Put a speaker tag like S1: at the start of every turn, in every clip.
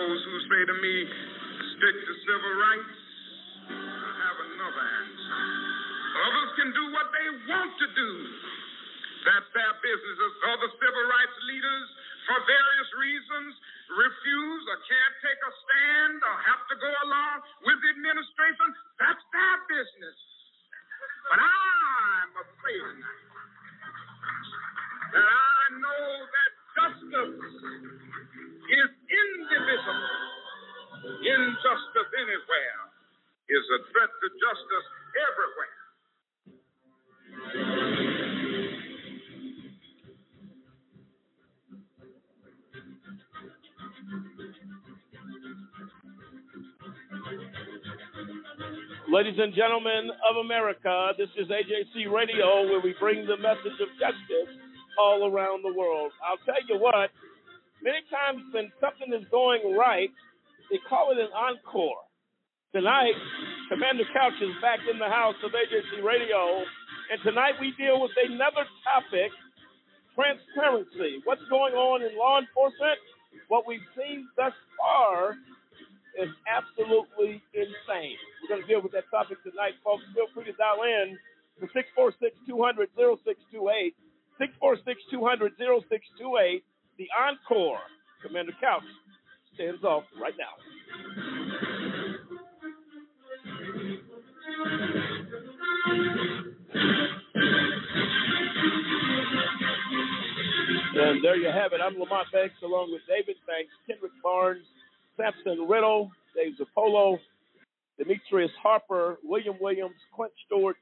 S1: those who say to me, stick to civil rights, I have another answer. Others can do what they want to do. That's their business. Other civil rights leaders, for various reasons, refuse or can't take a stand or have to go along with the administration, that's their business. But I'm afraid that I know that justice is indivisible. Injustice anywhere is a threat to justice everywhere.
S2: Ladies and gentlemen of America, this is AJC Radio where we bring the message of justice all around the world. I'll tell you what, many times when something is going right, they call it an encore. Tonight, Commander Couch is back in the house of AJC Radio, and tonight we deal with another topic transparency. What's going on in law enforcement? What we've seen thus far is absolutely insane. We're going to deal with that topic tonight, folks. Feel free to dial in to 646 200 0628. 646 200 0628. The Encore. Commander Couch stands off right now. And there you have it. I'm Lamont Banks along with David Banks, Kendrick Barnes, Sampson Riddle, Dave Zappolo, Demetrius Harper, William Williams, Quint Stewart,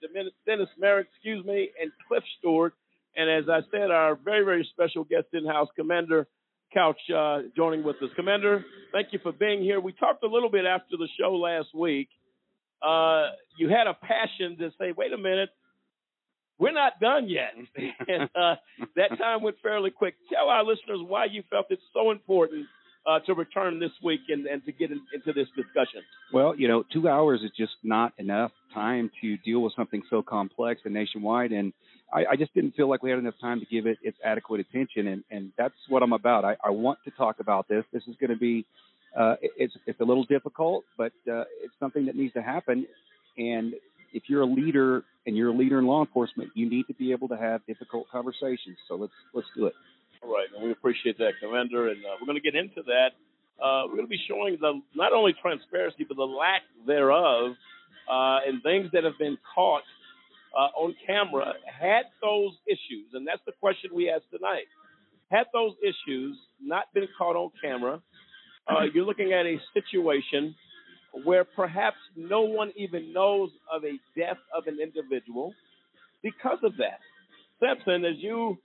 S2: Dennis Merritt, excuse me, and Cliff Stewart. And as I said, our very, very special guest in house, Commander Couch, uh, joining with us. Commander, thank you for being here. We talked a little bit after the show last week. Uh, you had a passion to say, wait a minute, we're not done yet. and uh, that time went fairly quick. Tell our listeners why you felt it's so important uh, to return this week and, and to get in, into this discussion?
S3: Well, you know, two hours is just not enough time to deal with something so complex and nationwide. And I, I just didn't feel like we had enough time to give it its adequate attention. And, and that's what I'm about. I, I want to talk about this. This is going to be, uh, it's, it's a little difficult, but uh, it's something that needs to happen. And if you're a leader and you're a leader in law enforcement, you need to be able to have difficult conversations. So let's let's do it.
S2: All right, and we appreciate that, Commander, and uh, we're going to get into that. Uh, we're going to be showing the not only transparency but the lack thereof, uh, and things that have been caught uh, on camera. Had those issues, and that's the question we asked tonight. Had those issues not been caught on camera, uh, you're looking at a situation where perhaps no one even knows of a death of an individual because of that. Sampson, as you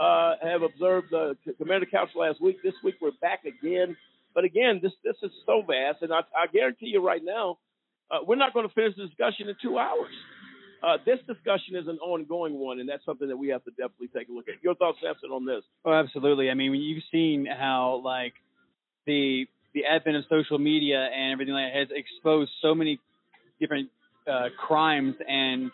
S2: uh, have observed uh, Commander Couch last week, this week we're back again. But again, this this is so vast, and I, I guarantee you right now, uh, we're not going to finish the discussion in two hours. Uh, this discussion is an ongoing one, and that's something that we have to definitely take a look at. Your thoughts, Sampson, on this?
S4: Oh, absolutely. I mean, you've seen how like the the advent of social media and everything like that has exposed so many different uh, crimes and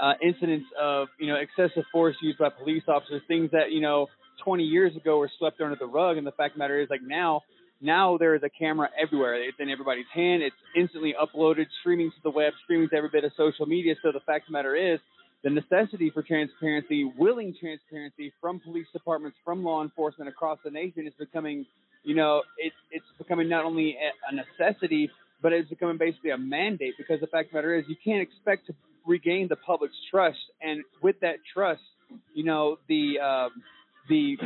S4: uh, incidents of you know excessive force used by police officers, things that you know 20 years ago were swept under the rug. And the fact of the matter is, like now, now there is a camera everywhere. It's in everybody's hand. It's instantly uploaded, streaming to the web, streaming to every bit of social media. So the fact of the matter is, the necessity for transparency, willing transparency from police departments, from law enforcement across the nation is becoming, you know, it, it's becoming not only a necessity, but it's becoming basically a mandate because the fact of the matter is you can't expect to regain the public's trust, and with that trust, you know, the um, the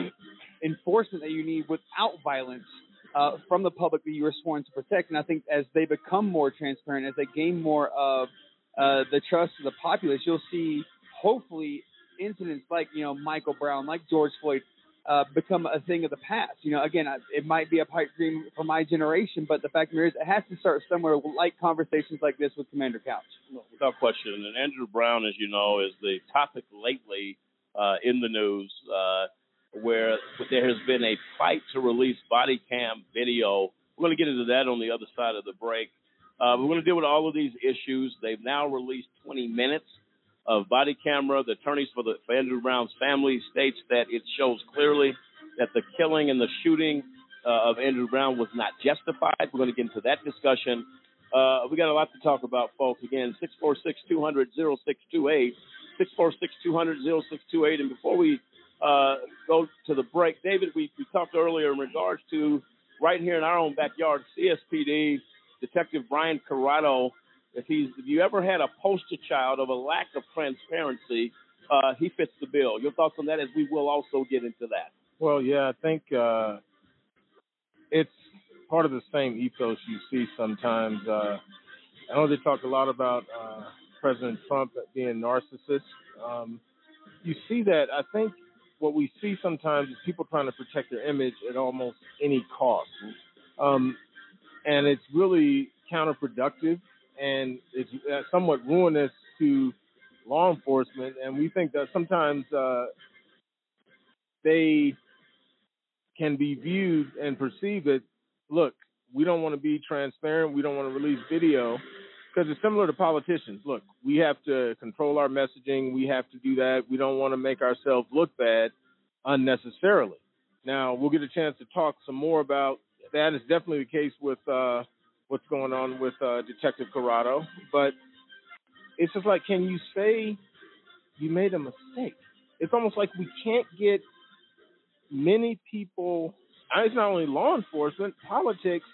S4: enforcement that you need without violence uh, from the public that you are sworn to protect. And I think as they become more transparent, as they gain more of uh, the trust of the populace, you'll see hopefully incidents like you know Michael Brown, like George Floyd, uh, become a thing of the past. You know, again, it might be a pipe dream for my generation, but the fact of the is, it has to start somewhere. Like conversations like this with Commander Couch.
S2: Without question, and Andrew Brown, as you know, is the topic lately uh, in the news, uh, where there has been a fight to release body cam video. We're going to get into that on the other side of the break. Uh, we're going to deal with all of these issues. They've now released 20 minutes of body camera. The attorneys for the for Andrew Brown's family states that it shows clearly that the killing and the shooting uh, of Andrew Brown was not justified. We're going to get into that discussion. Uh, we got a lot to talk about, folks. Again, 646 200 0628. 646 200 0628. And before we uh, go to the break, David, we, we talked earlier in regards to right here in our own backyard, CSPD Detective Brian Corrado. If he's if you ever had a poster child of a lack of transparency, uh, he fits the bill. Your thoughts on that? As we will also get into that.
S5: Well, yeah, I think uh, it's part of the same ethos you see sometimes. Uh, I know they talk a lot about uh, President Trump being narcissist. Um, you see that. I think what we see sometimes is people trying to protect their image at almost any cost. Um, and it's really counterproductive and it's uh, somewhat ruinous to law enforcement. And we think that sometimes uh, they can be viewed and perceived that, look, we don't want to be transparent. We don't want to release video because it's similar to politicians. Look, we have to control our messaging. We have to do that. We don't want to make ourselves look bad unnecessarily. Now, we'll get a chance to talk some more about that. Is definitely the case with uh, what's going on with uh, Detective Corrado. But it's just like, can you say you made a mistake? It's almost like we can't get many people. It's not only law enforcement, politics.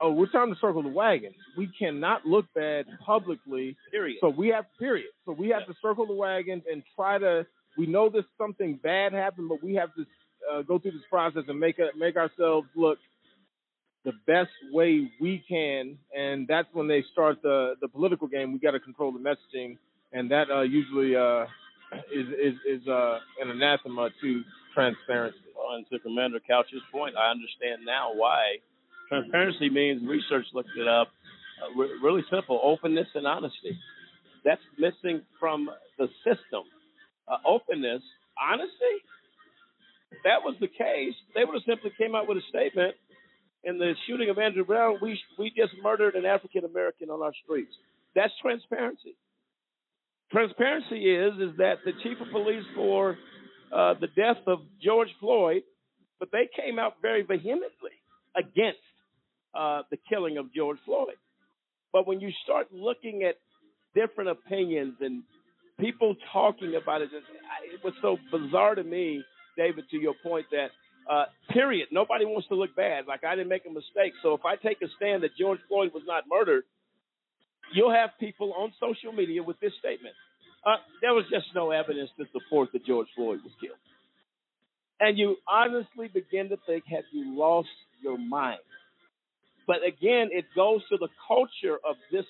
S5: Oh, we're time to circle the wagons. We cannot look bad publicly.
S2: Period.
S5: So we have period. So we have to circle the wagons and try to. We know that something bad happened, but we have to uh, go through this process and make a, make ourselves look the best way we can. And that's when they start the the political game. We got to control the messaging, and that uh, usually uh, is is is uh, an anathema to transparency.
S2: Well, and to Commander Couch's point, I understand now why transparency means research looked it up. Uh, re- really simple: openness and honesty. That's missing from the system. Uh, openness, honesty. If that was the case, they would have simply came out with a statement. In the shooting of Andrew Brown, we we just murdered an African American on our streets. That's transparency. Transparency is is that the chief of police for uh, the death of George Floyd, but they came out very vehemently against uh, the killing of George Floyd. But when you start looking at different opinions and people talking about it, it was so bizarre to me, David, to your point that, uh, period, nobody wants to look bad. Like I didn't make a mistake. So if I take a stand that George Floyd was not murdered, you'll have people on social media with this statement. Uh, there was just no evidence to support that George Floyd was killed. And you honestly begin to think, have you lost your mind? But again, it goes to the culture of this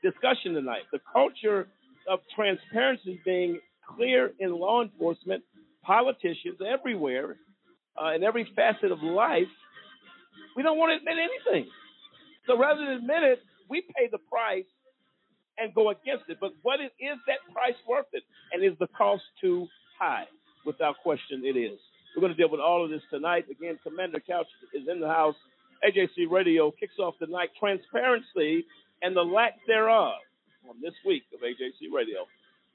S2: discussion tonight. The culture of transparency being clear in law enforcement, politicians everywhere, uh, in every facet of life. We don't want to admit anything. So rather than admit it, we pay the price and go against it. But what is, is that price worth it? And is the cost too high? Without question, it is. We're going to deal with all of this tonight. Again, Commander Couch is in the house. AJC Radio kicks off the night transparency and the lack thereof on this week of AJC Radio.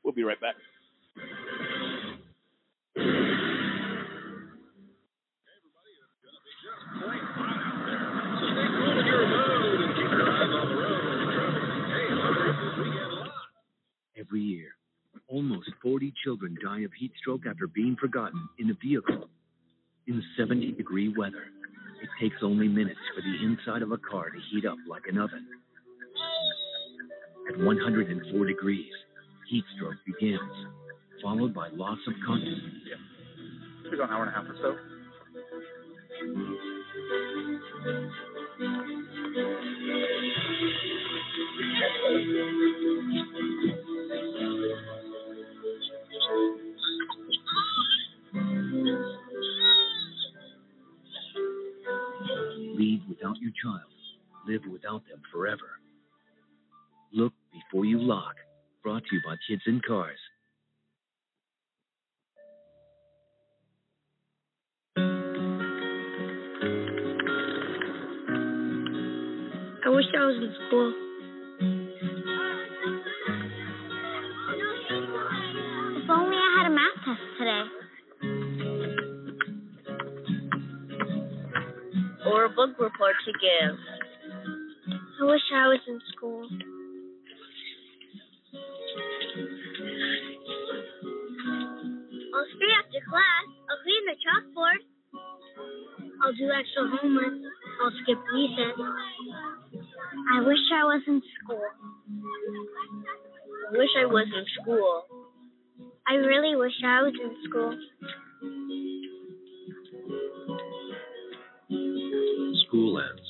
S2: We'll be right back.
S6: Every year, almost 40 children die of heat stroke after being forgotten in a vehicle. In 70 degree weather, it takes only minutes for the inside of a car to heat up like an oven. At 104 degrees, heat stroke begins, followed by loss of consciousness.
S7: About an hour and a half or so.
S6: Leave without your child. Live without them forever. Look before you lock. Brought to you by Kids and Cars.
S8: I wish I was in school. If only I had a math test today. Book report to give. I wish I was in school. I'll stay after class. I'll clean the chalkboard. I'll do extra homework. I'll skip recess. I wish I was in school.
S9: I wish I was in school.
S8: I really wish I was in school.
S10: School ends,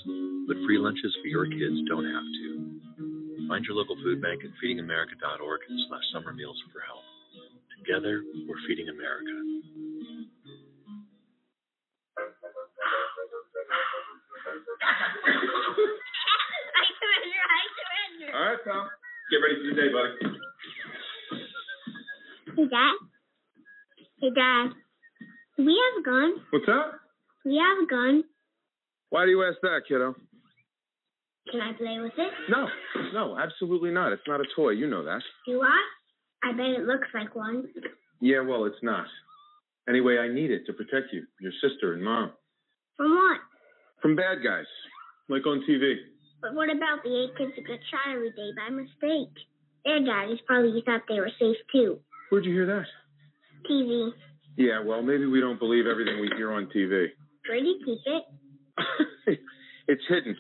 S10: but free lunches for your kids don't have to. Find your local food bank at feedingamerica.org slash summer meals for help. Together, we're feeding America.
S8: I surrender. I surrender.
S1: All right, pal. Get ready for your day, buddy.
S8: Hey, Dad. Hey, Dad. Do we have a gun?
S1: What's that?
S8: Do we have a gun?
S1: Why do you ask that, kiddo?
S8: Can I play with it?
S1: No, no, absolutely not. It's not a toy. You know that.
S8: Do I? I bet it looks like one.
S1: Yeah, well, it's not. Anyway, I need it to protect you, your sister, and mom
S8: From what?
S1: from bad guys, like on TV.
S8: But what about the eight kids who get shot every day by mistake? Their daddies probably thought they were safe too.
S1: Where'd you hear that?
S8: TV.
S1: Yeah, well, maybe we don't believe everything we hear on TV.
S8: Where do you keep it?
S1: it's hidden.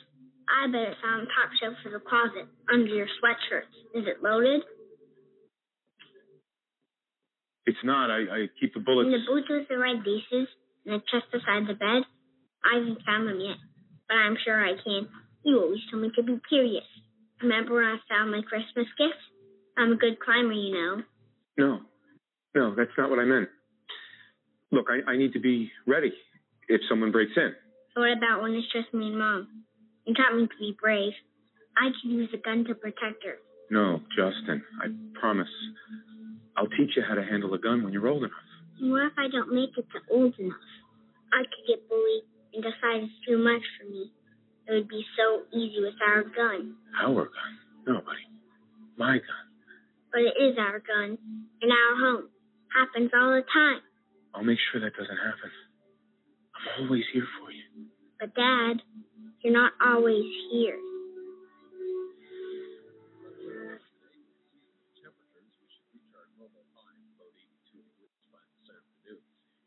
S8: I bet it's on the top shelf of the closet, under your sweatshirts. Is it loaded?
S1: It's not. I, I keep the bullets.
S8: In the boots with the red laces, and the chest beside the bed? I haven't found them yet, but I'm sure I can. You always told me to be curious. Remember when I found my Christmas gift? I'm a good climber, you know.
S1: No, no, that's not what I meant. Look, I, I need to be ready if someone breaks in.
S8: So what about when it's just me and Mom? You taught me to be brave. I could use a gun to protect her.
S1: No, Justin, I promise. I'll teach you how to handle a gun when you're old enough.
S8: And what if I don't make it to old enough? I could get bullied and decide it's too much for me. It would be so easy with our gun.
S1: Our gun? No, buddy. My gun.
S8: But it is our gun. In our home. Happens all the time.
S1: I'll make sure that doesn't happen. I'm always here for you.
S8: But Dad, you're not always here.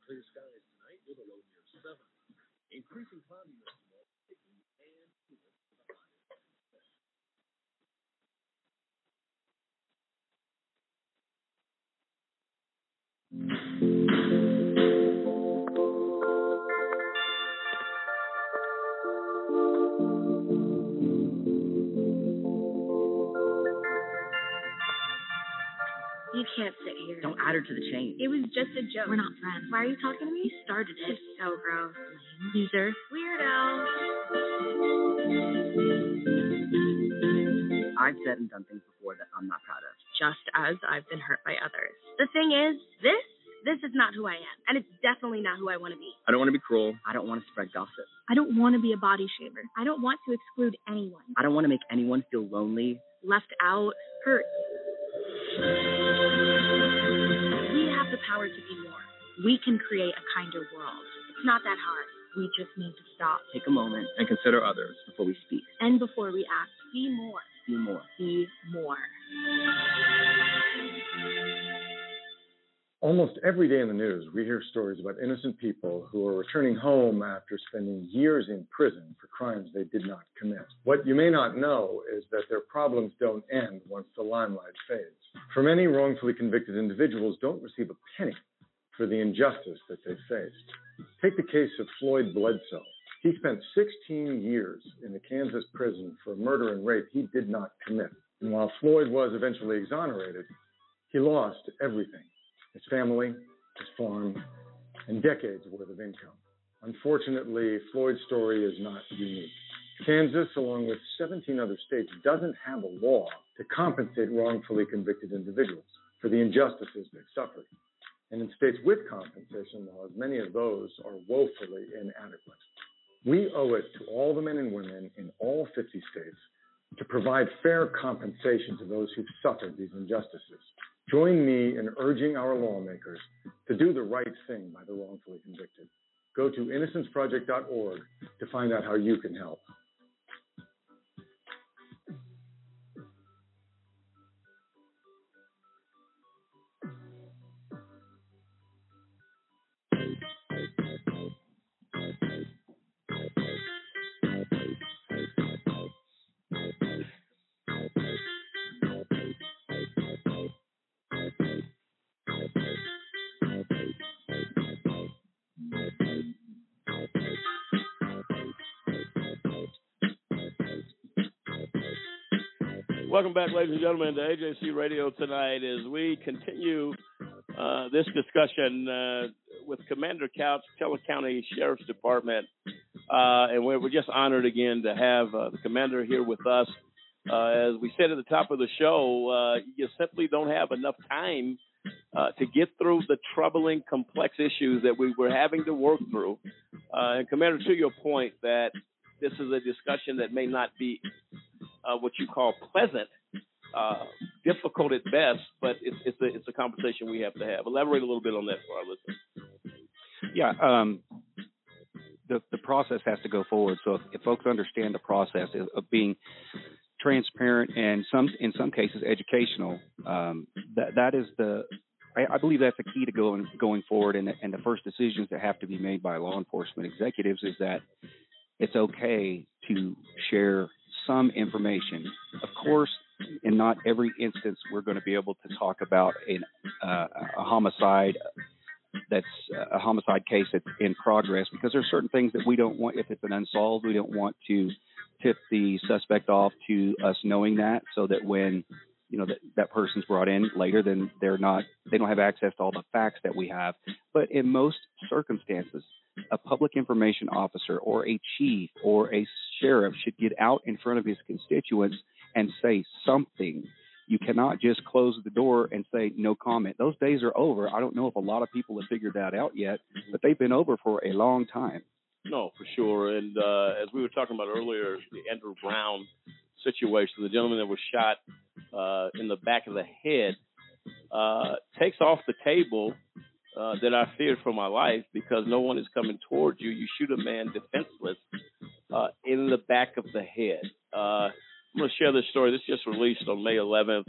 S10: Clear skies tonight with
S9: can't sit here.
S11: Don't add her to the chain.
S9: It was just a joke.
S11: We're not friends.
S9: Why are you talking to me?
S11: You started it.
S9: It's so gross.
S11: Loser.
S9: Weirdo.
S11: I've said and done things before that I'm not proud of.
S9: Just as I've been hurt by others. The thing is, this this is not who I am, and it's definitely not who I want to be.
S11: I don't want to be cruel. I don't want to spread gossip.
S9: I don't want to be a body shamer. I don't want to exclude anyone.
S11: I don't want to make anyone feel lonely.
S9: Left out, hurt. We have the power to be more. We can create a kinder world. It's not that hard. We just need to stop.
S11: Take a moment and consider others before we speak.
S9: And before we act, be more.
S11: Be more.
S9: Be more.
S12: Almost every day in the news, we hear stories about innocent people who are returning home after spending years in prison for crimes they did not commit. What you may not know is that their problems don't end once the limelight fades. For many wrongfully convicted individuals don't receive a penny for the injustice that they faced. Take the case of Floyd Bledsoe. He spent 16 years in a Kansas prison for murder and rape he did not commit. And while Floyd was eventually exonerated, he lost everything his family, his farm, and decades worth of income. Unfortunately, Floyd's story is not unique. Kansas, along with 17 other states, doesn't have a law to compensate wrongfully convicted individuals for the injustices they've suffered. And in states with compensation laws, many of those are woefully inadequate. We owe it to all the men and women in all 50 states to provide fair compensation to those who've suffered these injustices. Join me in urging our lawmakers to do the right thing by the wrongfully convicted. Go to innocenceproject.org to find out how you can help.
S2: Welcome back, ladies and gentlemen, to AJC Radio tonight as we continue uh, this discussion uh, with Commander Couch, Teller County Sheriff's Department. Uh, and we're, we're, just honored again to have uh, the commander here with us. Uh, as we said at the top of the show, uh, you simply don't have enough time to get through the troubling, complex issues that we were having to work through. and, Commander, to your point, that this is a discussion that may not be uh, what you call pleasant, uh, difficult at best, but it's it's a it's a conversation we have to have. Elaborate a little bit on that for our listeners.
S3: Yeah, um, the the process has to go forward. So if, if folks understand the process of, being transparent and some in some cases educational, um, that that is the I, I, believe that's the key to going going forward. And and the first decisions that have to be made by law enforcement executives is that it's okay to share some information. Of course, in not every instance we're going to be able to talk about an, uh, a homicide that's a homicide case that's in progress because there's certain things that we don't want if it's an unsolved we don't want to tip the suspect off to us knowing that so that when you know that that person's brought in later then they're not they don't have access to all the facts that we have but in most circumstances a public information officer or a chief or a sheriff should get out in front of his constituents and say something. You cannot just close the door and say no comment. Those days are over. I don't know if a lot of people have figured that out yet, but they've been over for a long time.
S2: No, for sure. And uh, as we were talking about earlier, the Andrew Brown situation, the gentleman that was shot uh, in the back of the head, uh, takes off the table uh, that I feared for my life because no one is coming towards you. You shoot a man defenseless uh, in the back of the head. Uh, I'm going to share this story. This just released on May 11th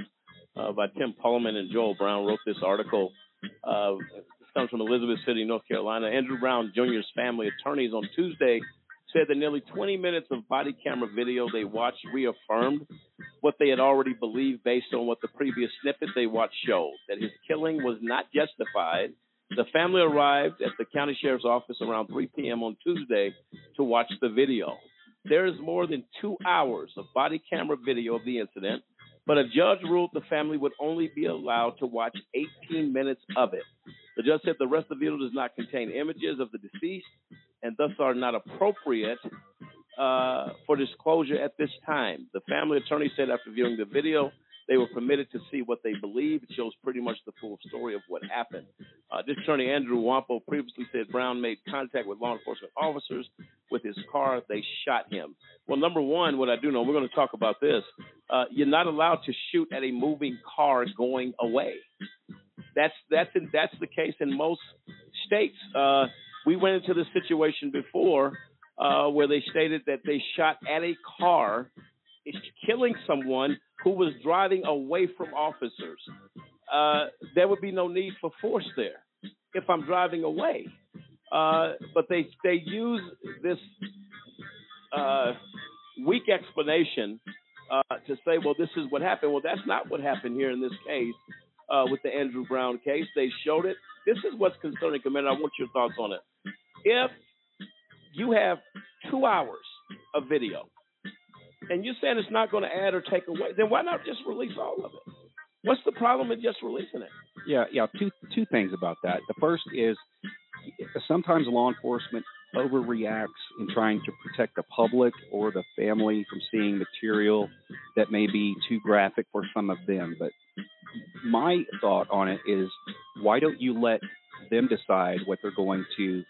S2: uh, by Tim Pulliam and Joel Brown. Wrote this article. Uh, this comes from Elizabeth City, North Carolina. Andrew Brown Jr.'s family attorneys on Tuesday said that nearly 20 minutes of body camera video they watched reaffirmed what they had already believed based on what the previous snippet they watched showed that his killing was not justified the family arrived at the county sheriff's office around 3 p.m. on Tuesday to watch the video. There is more than two hours of body camera video of the incident, but a judge ruled the family would only be allowed to watch 18 minutes of it. The judge said the rest of the video does not contain images of the deceased and thus are not appropriate uh, for disclosure at this time. The family attorney said after viewing the video, they were permitted to see what they believe. It shows pretty much the full story of what happened. Uh, District Attorney Andrew Womble previously said Brown made contact with law enforcement officers with his car. They shot him. Well, number one, what I do know, we're going to talk about this. Uh, you're not allowed to shoot at a moving car going away. That's that's in, that's the case in most states. Uh, we went into this situation before uh, where they stated that they shot at a car, killing someone who was driving away from officers. Uh, there would be no need for force there if I'm driving away. Uh, but they they use this uh, weak explanation uh, to say, well, this is what happened. Well, that's not what happened here in this case uh, with the Andrew Brown case. They showed it. This is what's concerning, Commander. I want your thoughts on it. If you have two hours of video and you're saying it's not going to add or take away, then why not just release all of it? What's the problem with just releasing it?
S3: Yeah, yeah. Two two things about that. The first is sometimes law enforcement overreacts in trying to protect the public or the family from seeing material that may be too graphic for some of them. But my thought on it is, why don't you let them decide what they're going to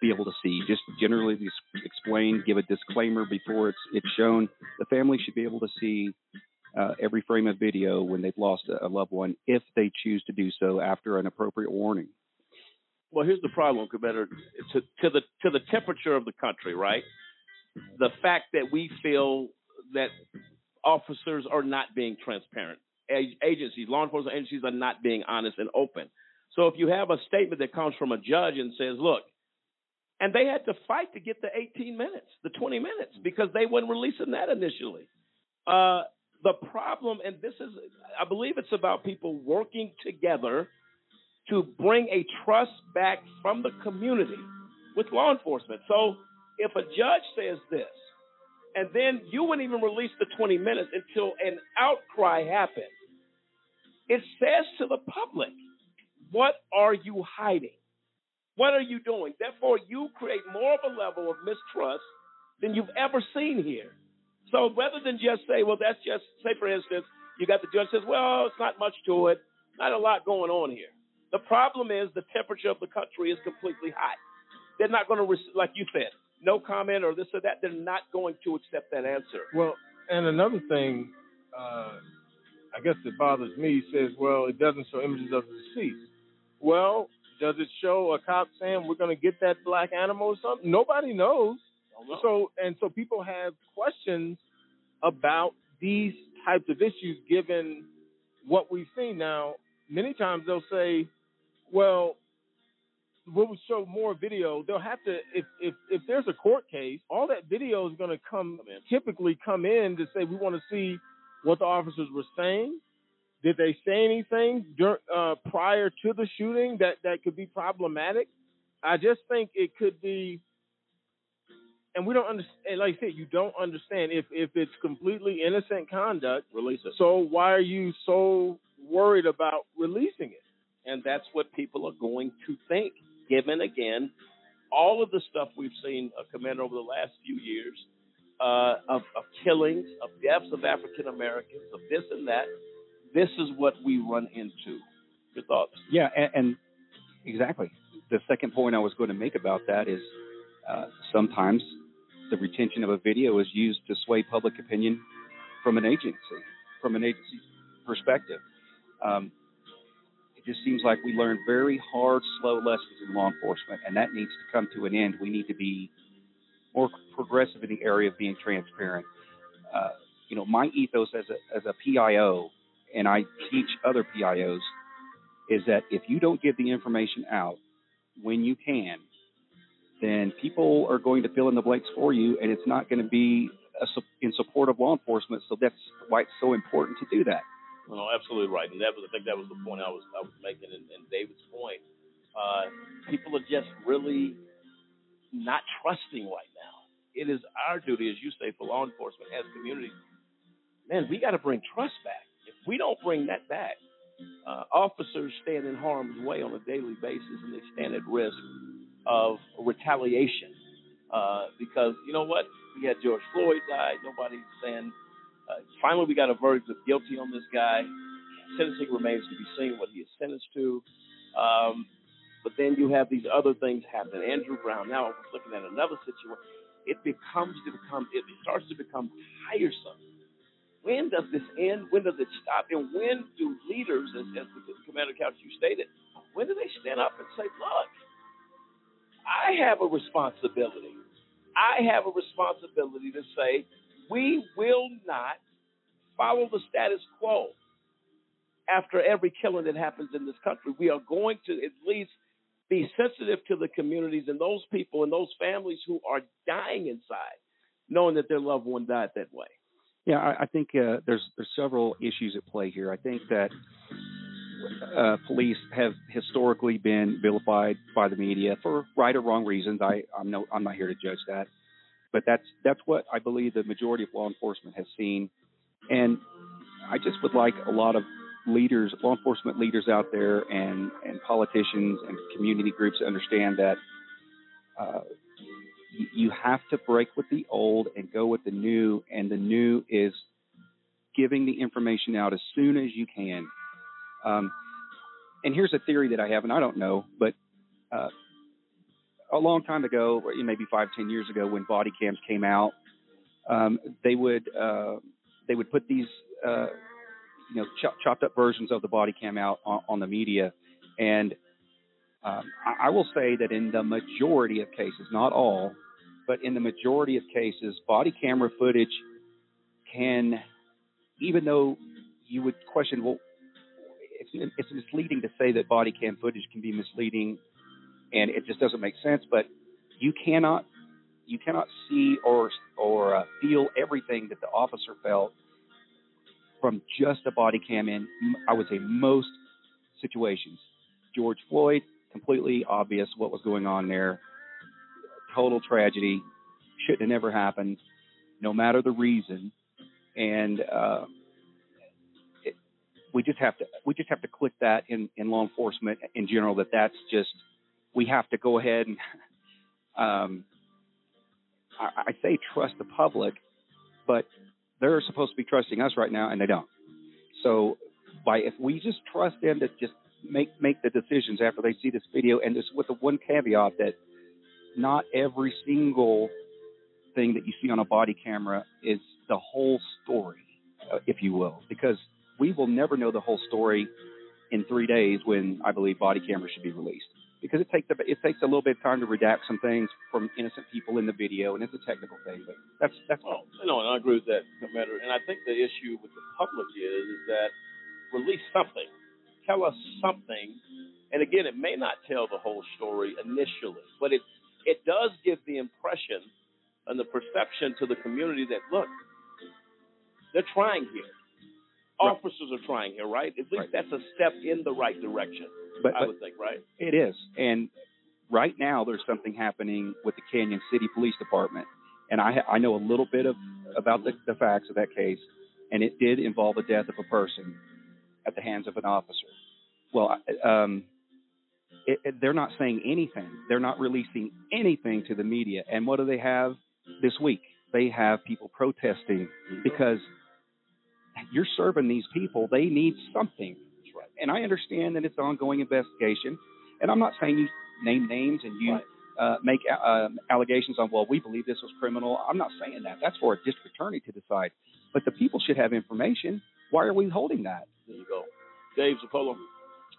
S3: be able to see. Just generally explain, give a disclaimer before it's it's shown. The family should be able to see uh, every frame of video when they've lost a, loved one, if they choose to do so after an appropriate warning.
S2: Well, here's the problem, Commander. To, to the to the temperature of the country, right? The fact that we feel that officers are not being transparent, agencies, law enforcement agencies are not being honest and open. So if you have a statement that comes from a judge and says, "Look," and they had to fight to get the 18 minutes, the 20 minutes, because they weren't releasing that initially. Uh, the problem, and this is, I believe it's about people working together to bring a trust back from the community with law enforcement. So if a judge says this, and then you wouldn't even release the 20 minutes until an outcry happened, it says to the public, what are you hiding? What are you doing? Therefore, you create more of a level of mistrust than you've ever seen here. So rather than just say, well, that's just, say for instance, you got the judge says, well, it's not much to it, not a lot going on here. The problem is the temperature of the country is completely hot. They're not going to, like you said, no comment or this or that. They're not going to accept that answer.
S5: Well, and another thing, uh, I guess that bothers me says, well, it doesn't show images of the deceased. Well, does it show a cop saying we're going to get that black animal or something? Nobody knows.
S2: know.
S5: So and so people have questions about these types of issues given what we've seen. Now, many times they'll say, well, we'll show more video. They'll have to if if if there's a court case, all that video is going to come typically come in to say we want to see what the officers were saying. Did they say anything dur- uh, prior to the shooting that that could be problematic? I just think it could be, and we don't understand. Like I said, you don't understand if if it's completely innocent conduct.
S2: Release it.
S5: So why are you so worried about releasing it?
S2: And that's what people are going to think, given again all of the stuff we've seen, uh, Commander, over the last few years uh, of, of killings, of deaths of African Americans, of this and that. This is what we run into. Your thoughts?
S3: Yeah, and, and exactly. The second point I was going to make about that is uh, sometimes the retention of a video is used to sway public opinion from an agency, from an agency perspective. Um, it just seems like we learn very hard, slow lessons in law enforcement, and that needs to come to an end. We need to be more progressive in the area of being transparent. Uh, you know, my ethos as a as a PIO, and I teach other PIOs, is that if you don't give the information out when you can, then people are going to fill in the blanks for you, and it's not going to be a, in support of law enforcement. So that's why it's so important to do that.
S2: No, absolutely right, and that was I think that was the point I was I was making, and, and David's point. Uh, people are just really not trusting right now. It is our duty, as you say, for law enforcement as communities. Man, we got to bring trust back. We don't bring that back, uh, officers stand in harm's way on a daily basis, and they stand at risk of retaliation. Uh, because you know what? We had George Floyd die. Nobody's saying. Uh, finally, we got a verdict of guilty on this guy. Sentencing remains to be seen what he is sentenced to. Um, but then you have these other things happen. Andrew Brown. Now I'm looking at another situation. It becomes to become. It starts to become tiresome. When does this end? When does it stop? And when do leaders, as, as the Commander Couch you stated, when do they stand up and say, "Look, I have a responsibility. I have a responsibility to say we will not follow the status quo after every killing that happens in this country. We are going to at least be sensitive to the communities and those people and those families who are dying inside, knowing that their loved one died that way.
S3: Yeah, I, I think uh, there's there's several issues at play here. I think that uh, police have historically been vilified by the media for right or wrong reasons. I I'm no I'm not here to judge that, but that's that's what I believe the majority of law enforcement has seen, and I just would like a lot of leaders, law enforcement leaders out there, and and politicians and community groups to understand that. Uh, you have to break with the old and go with the new, and the new is giving the information out as soon as you can. Um, and here's a theory that I have, and I don't know, but uh, a long time ago, maybe five, ten years ago, when body cams came out, um, they would uh, they would put these uh, you know chop, chopped up versions of the body cam out on, on the media, and Um, I will say that in the majority of cases, not all, but in the majority of cases, body camera footage can, even though you would question, well, it's, it's misleading to say that body cam footage can be misleading, and it just doesn't make sense. But you cannot you cannot see or or uh, feel everything that the officer felt from just a body cam in I would say most situations. George Floyd, completely obvious what was going on there. Total tragedy, Shouldn't have never happened, no matter the reason. And uh, it, we just have to we just have to click that in in law enforcement in general that that's just we have to go ahead and um, I, I say trust the public, but they're supposed to be trusting us right now, and they don't. So, by if we just trust them to just make make the decisions after they see this video, and just with the one caveat that not every single thing that you see on a body camera is the whole story, uh, if you will, because we will never know the whole story in three days when I believe body cameras should be released because it takes a, it takes a little bit of time to redact some things from innocent people in the video, and it's a technical thing. But that's that's
S2: oh, no, and I agree with that, Commander. And I think the issue with the public is is that release something, tell us something, and again, it may not tell the whole story initially, but it it does give the impression and the perception to the community that look, they're trying here. Right. Officers are trying here, right? At least right. that's a step in the right direction.
S3: But,
S2: I
S3: but
S2: would think, right?
S3: It is. And right now, there's something happening with the Cañon City Police Department. And I, I know a little bit of about the, the facts of that case, and it did involve the death of a person at the hands of an officer. Well, um, it, it, they're not saying anything. They're not releasing anything to the media. And what do they have this week? They have people protesting because you're serving these people. They need something and I understand that it's an ongoing investigation, and I'm not saying you name names and you right. uh, make uh, allegations on, well, we believe this was criminal. I'm not saying that. That's for a district attorney to decide. But the people should have information. Why are we holding that?
S2: There you go. Dave Zappolo.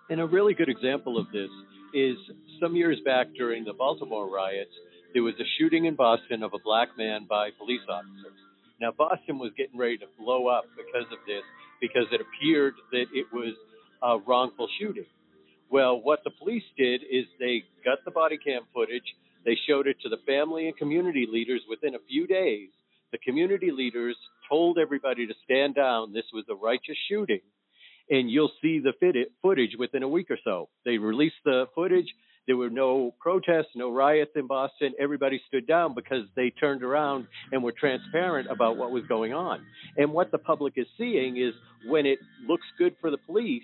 S13: And a really good example of this is some years back during the Baltimore riots, there was a shooting in Boston of a black man by police officers. Now, Boston was getting ready to blow up because of this, because it appeared that it was a wrongful shooting. Well, what the police did is they got the body cam footage, they showed it to the family and community leaders within a few days. The community leaders told everybody to stand down. This was a righteous shooting. And you'll see the footage within a week or so. They released the footage. There were no protests, no riots in Boston. Everybody stood down because they turned around and were transparent about what was going on. And what the public is seeing is when it looks good for the police,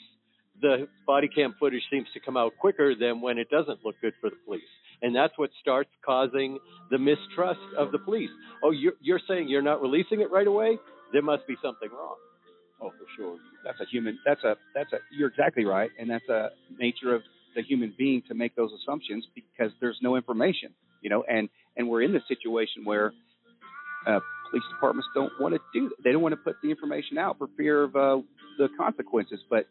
S13: the body cam footage seems to come out quicker than when it doesn't look good for the police. And that's what starts causing the mistrust of the police. Oh, you're, you're saying you're not releasing it right away? There must be something wrong.
S3: Oh, for sure. That's a human. That's a. That's a. You're exactly right, and that's a nature of the human being to make those assumptions because there's no information, you know. And and we're in this situation where uh, police departments don't want to do. They don't want to put the information out for fear of uh, the consequences. But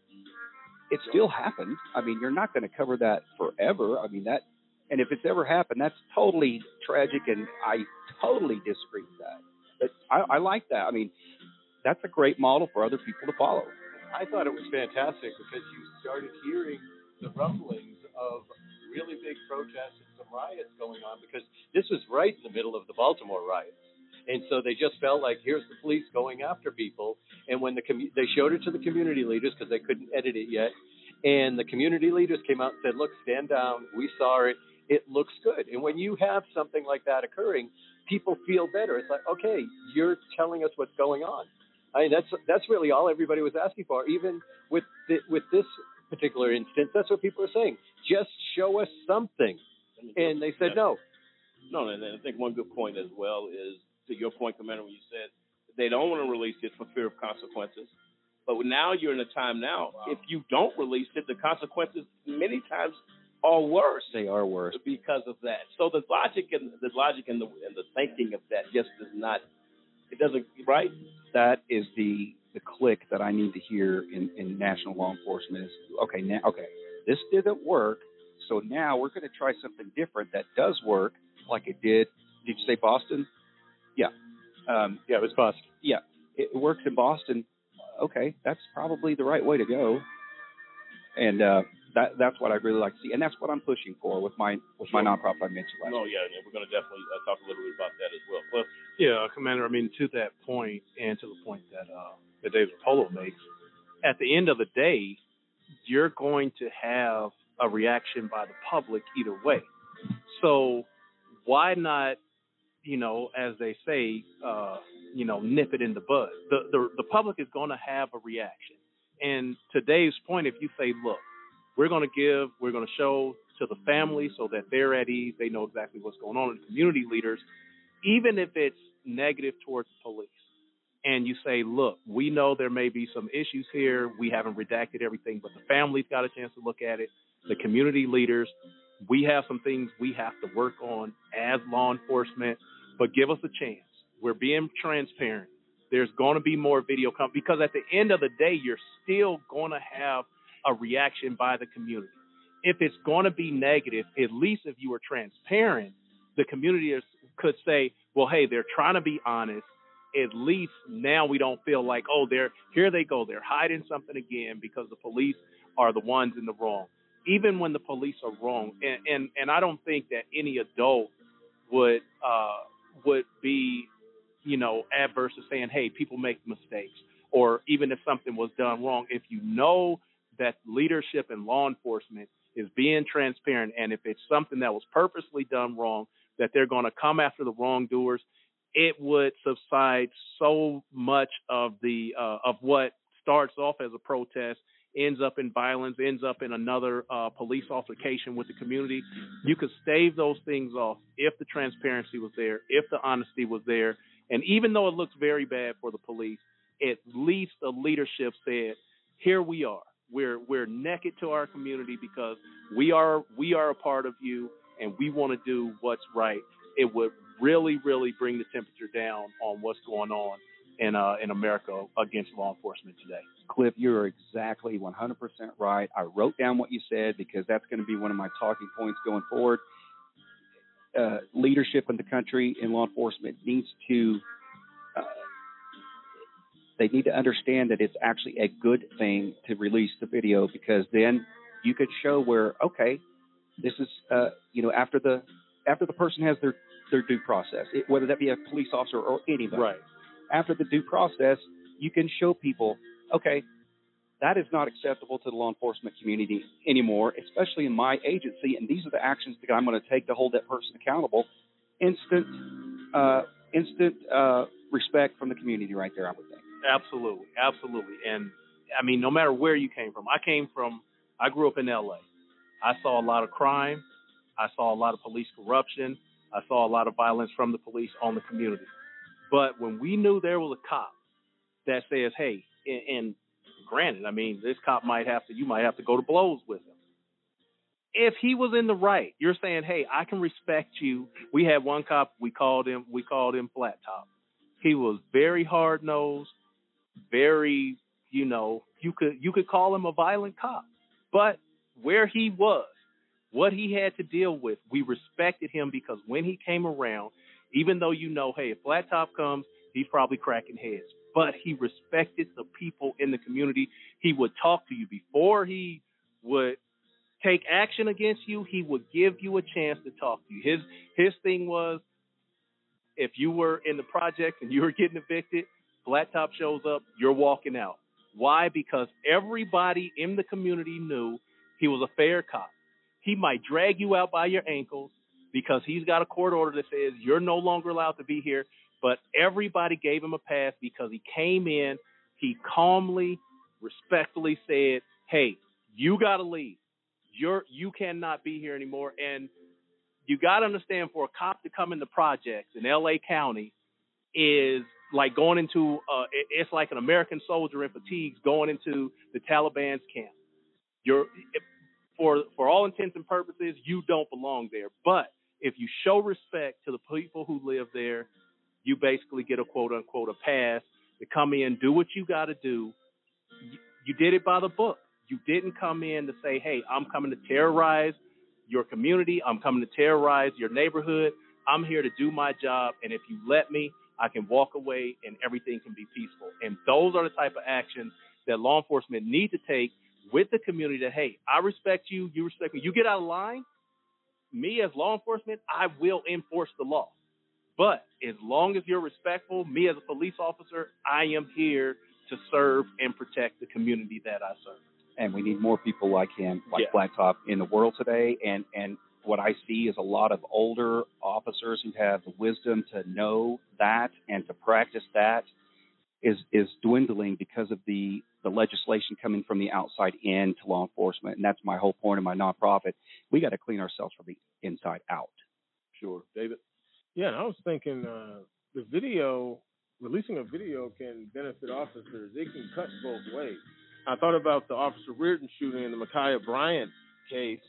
S3: it still happened. I mean, you're not going to cover that forever. I mean, that, and if it's ever happened, that's totally tragic, and I totally disagree with that. But I, I like that. I mean, that's a great model for other people to follow.
S13: I thought it was fantastic because you started hearing the rumblings of really big protests and some riots going on because this was right in the middle of the Baltimore riots. And so they just felt like here's the police going after people. And when the com- they showed it to the community leaders because they couldn't edit it yet, and the community leaders came out and said, "Look, stand down. We saw it. It looks good." And when you have something like that occurring, people feel better. It's like, okay, you're telling us what's going on. I mean, that's that's really all everybody was asking for. Even with the, with this particular instance, that's what people are saying. Just show us something. And they said no.
S2: No, and I think one good point as well is to your point, Commander, when you said they don't want to release it for fear of consequences. But now you're in a time now. Wow. If you don't release it, the consequences many times are worse.
S3: They are worse
S2: because of that. So the logic and the logic and the and the thinking of that just does not. It doesn't right.
S3: That is the the click that I need to hear in, in national law enforcement is okay now okay this didn't work So now we're going to try something different that does work, like it did. Did you say Boston? Yeah. Um,
S13: yeah, it was Boston.
S3: Yeah, it works in Boston. Okay, that's probably the right way to go. And uh, that that's what I really like to see, and that's what I'm pushing for with my with my nonprofit I mentioned last.
S2: No, yeah, and we're going to definitely uh, talk a little bit about that as well. Cliff?
S14: Yeah, Commander. I mean, to that point, and to the point that uh, that David Polo makes, at the end of the day, you're going to have a reaction by the public either way. So why not, you know, as they say, uh, you know, nip it in the bud? The the, the public is going to have a reaction. And today's point, if you say, look, we're going to give, we're going to show to the family so that they're at ease, they know exactly what's going on, and community leaders, even if it's negative towards police, and you say, look, we know there may be some issues here. We haven't redacted everything, but the family's got a chance to look at it. The community leaders, we have some things we have to work on as law enforcement, but give us a chance. We're being transparent. There's going to be more video come because at the end of the day, you're still going to have a reaction by the community. If it's going to be negative, at least if you were transparent, the community is, could say, well, hey, they're trying to be honest. At least now we don't feel like, oh, they're here they go, they're hiding something again because the police are the ones in the wrong. Even when the police are wrong, and and, and I don't think that any adult would uh, would be, you know, adverse to saying, hey, people make mistakes, or even if something was done wrong, if you know that leadership and law enforcement is being transparent, and if it's something that was purposely done wrong, that they're going to come after the wrongdoers, it would subside so much of the uh, of what starts off as a protest ends up in violence, ends up in another uh, police altercation with the community. You could stave those things off if the transparency was there, if the honesty was there, and even though it looks very bad for the police, at least the leadership said, "Here we are. We're we're naked to our community because we are we are a part of you, and we want to do what's right." It would really, really bring the temperature down on what's going on in uh, in America against law enforcement today.
S3: Cliff, you're exactly 100% right. I wrote down what you said because that's going to be one of my talking points going forward. Uh, leadership in the country in law enforcement needs to uh, they need to understand that it's actually a good thing to release the video because then you could show where okay this is uh, you know after the after the person has their their due process it, whether that be a police officer or anybody.
S14: Right.
S3: After the due process you can show people okay that is not acceptable to the law enforcement community anymore especially in my agency and these are the actions that i'm going to take to hold that person accountable instant uh, instant uh, respect from the community right there i would think
S14: Absolutely, absolutely. And I mean, no matter where you came from, I came from, I grew up in LA. I saw a lot of crime. I saw a lot of police corruption. I saw a lot of violence from the police on the community. But when we knew there was a cop that says, hey, and, and granted, I mean, this cop might have to, you might have to go to blows with him. If he was in the right, you're saying, hey, I can respect you. We had one cop, we called him, we called him Flat Top. He was very hard nosed very, you know, you could you could call him a violent cop, but where he was, what he had to deal with, we respected him because when he came around, even though you know, hey, if Flat Top comes, he's probably cracking heads, but he respected the people in the community. He would talk to you before he would take action against you. He would give you a chance to talk to you. His his thing was, if you were in the project and you were getting evicted, Flat Top shows up, you're walking out. Why? Because everybody in the community knew he was a fair cop. He might drag you out by your ankles because he's got a court order that says you're no longer allowed to be here. But everybody gave him a pass because he came in, he calmly, respectfully said, Hey, you gotta leave. You're you cannot be here anymore. And you gotta understand for a cop to come in the projects in LA County is like going into uh, it's like an American soldier in fatigues going into the Taliban's camp. You're for for all intents and purposes, you don't belong there. But if you show respect to the people who live there, you basically get a quote unquote a pass to come in, do what you got to do. You, did it by the book. You didn't come in to say, "Hey, I'm coming to terrorize your community. I'm coming to terrorize your neighborhood. I'm here to do my job, and if you let me, I can walk away and everything can be peaceful. And those are the type of actions that law enforcement need to take with the community. That hey, I respect you, you respect me. You get out of line, me as law enforcement, I will enforce the law. But as long as you're respectful, me as a police officer, I am here to serve and protect the community that I serve.
S3: and we need more people like him, like
S14: Yeah.
S3: Blacktop, in the world today. And and what I see is a lot of older officers who have the wisdom to know that and to practice that is is dwindling because of the the legislation coming from the outside in to law enforcement. And that's my whole point of my nonprofit. We got to clean ourselves from the inside out.
S2: Sure, David.
S5: Yeah, and I was thinking uh, the video, releasing a video can benefit officers. It can cut both ways. I thought about the Officer Reardon shooting in the Ma'Khia Bryant case,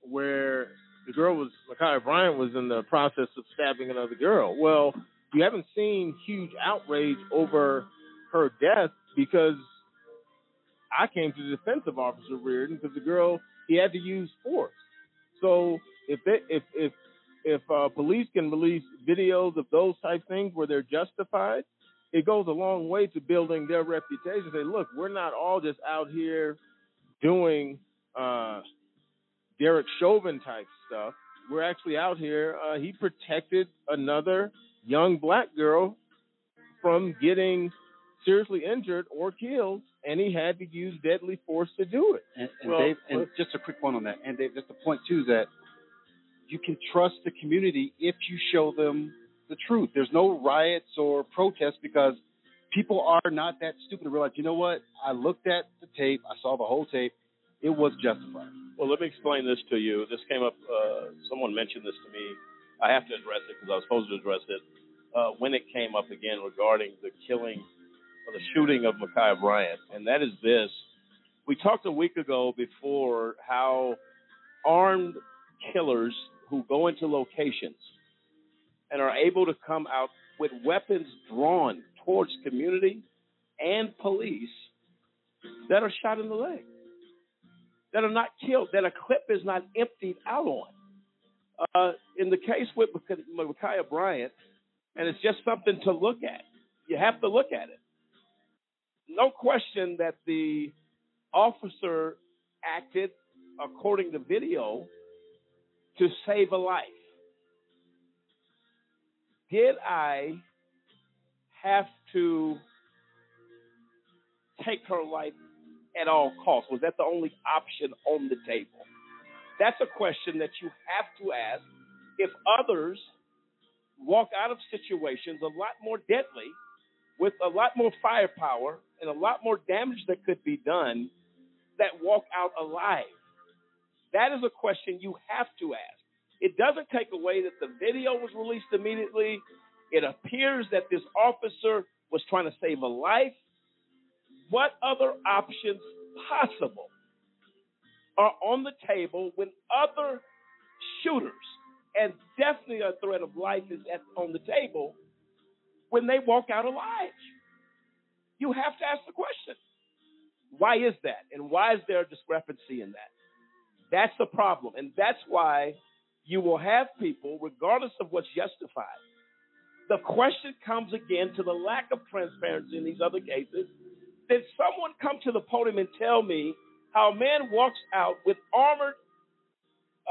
S5: where the girl was, Ma'Khia Bryant was in the process of stabbing another girl. Well, you haven't seen huge outrage over her death because I came to the defense of Officer Reardon because the girl, he had to use force. So if they, if if if uh, police can release videos of those type things where they're justified, it goes a long way to building their reputation. Say, look, we're not all just out here doing uh, Derek Chauvin type stuff. We're actually out here. Uh, he protected another young black girl from getting seriously injured or killed, and he had to use deadly force to do it.
S3: And, and
S5: Well,
S3: Dave, and just a quick one on that. And Dave, just a point too that you can trust the community if you show them the truth. There's no riots or protests because people are not that stupid to realize, you know what? I looked at the tape, I saw the whole tape, it was justified.
S2: Well, let me explain this to you. This came up. Uh, someone mentioned this to me. I have to address it because I was supposed to address it uh, when it came up again regarding the killing or the shooting of Ma'Khia Bryant, and that is this. We talked a week ago before how armed killers who go into locations and are able to come out with weapons drawn towards community and police that are shot in the leg that are not killed, that a clip is not emptied out on. Uh, in the case with Ma'Khia Bryant, and it's just something to look at. You have to look at it. No question that the officer acted according to video to save a life. Did I have to take her life at all costs? Was that the only option on the table? That's a question that you have to ask if others walk out of situations a lot more deadly with a lot more firepower and a lot more damage that could be done that walk out alive. That is a question you have to ask. It doesn't take away that the video was released immediately. It appears that this officer was trying to save a life. What other options possible are on the table when other shooters and definitely a threat of life is at, on the table when they walk out alive? You have to ask the question. Why is that? And why is there a discrepancy in that? That's the problem. And that's why you will have people, regardless of what's justified, the question comes again to the lack of transparency in these other cases. Did someone come to the podium and tell me how a man walks out with armored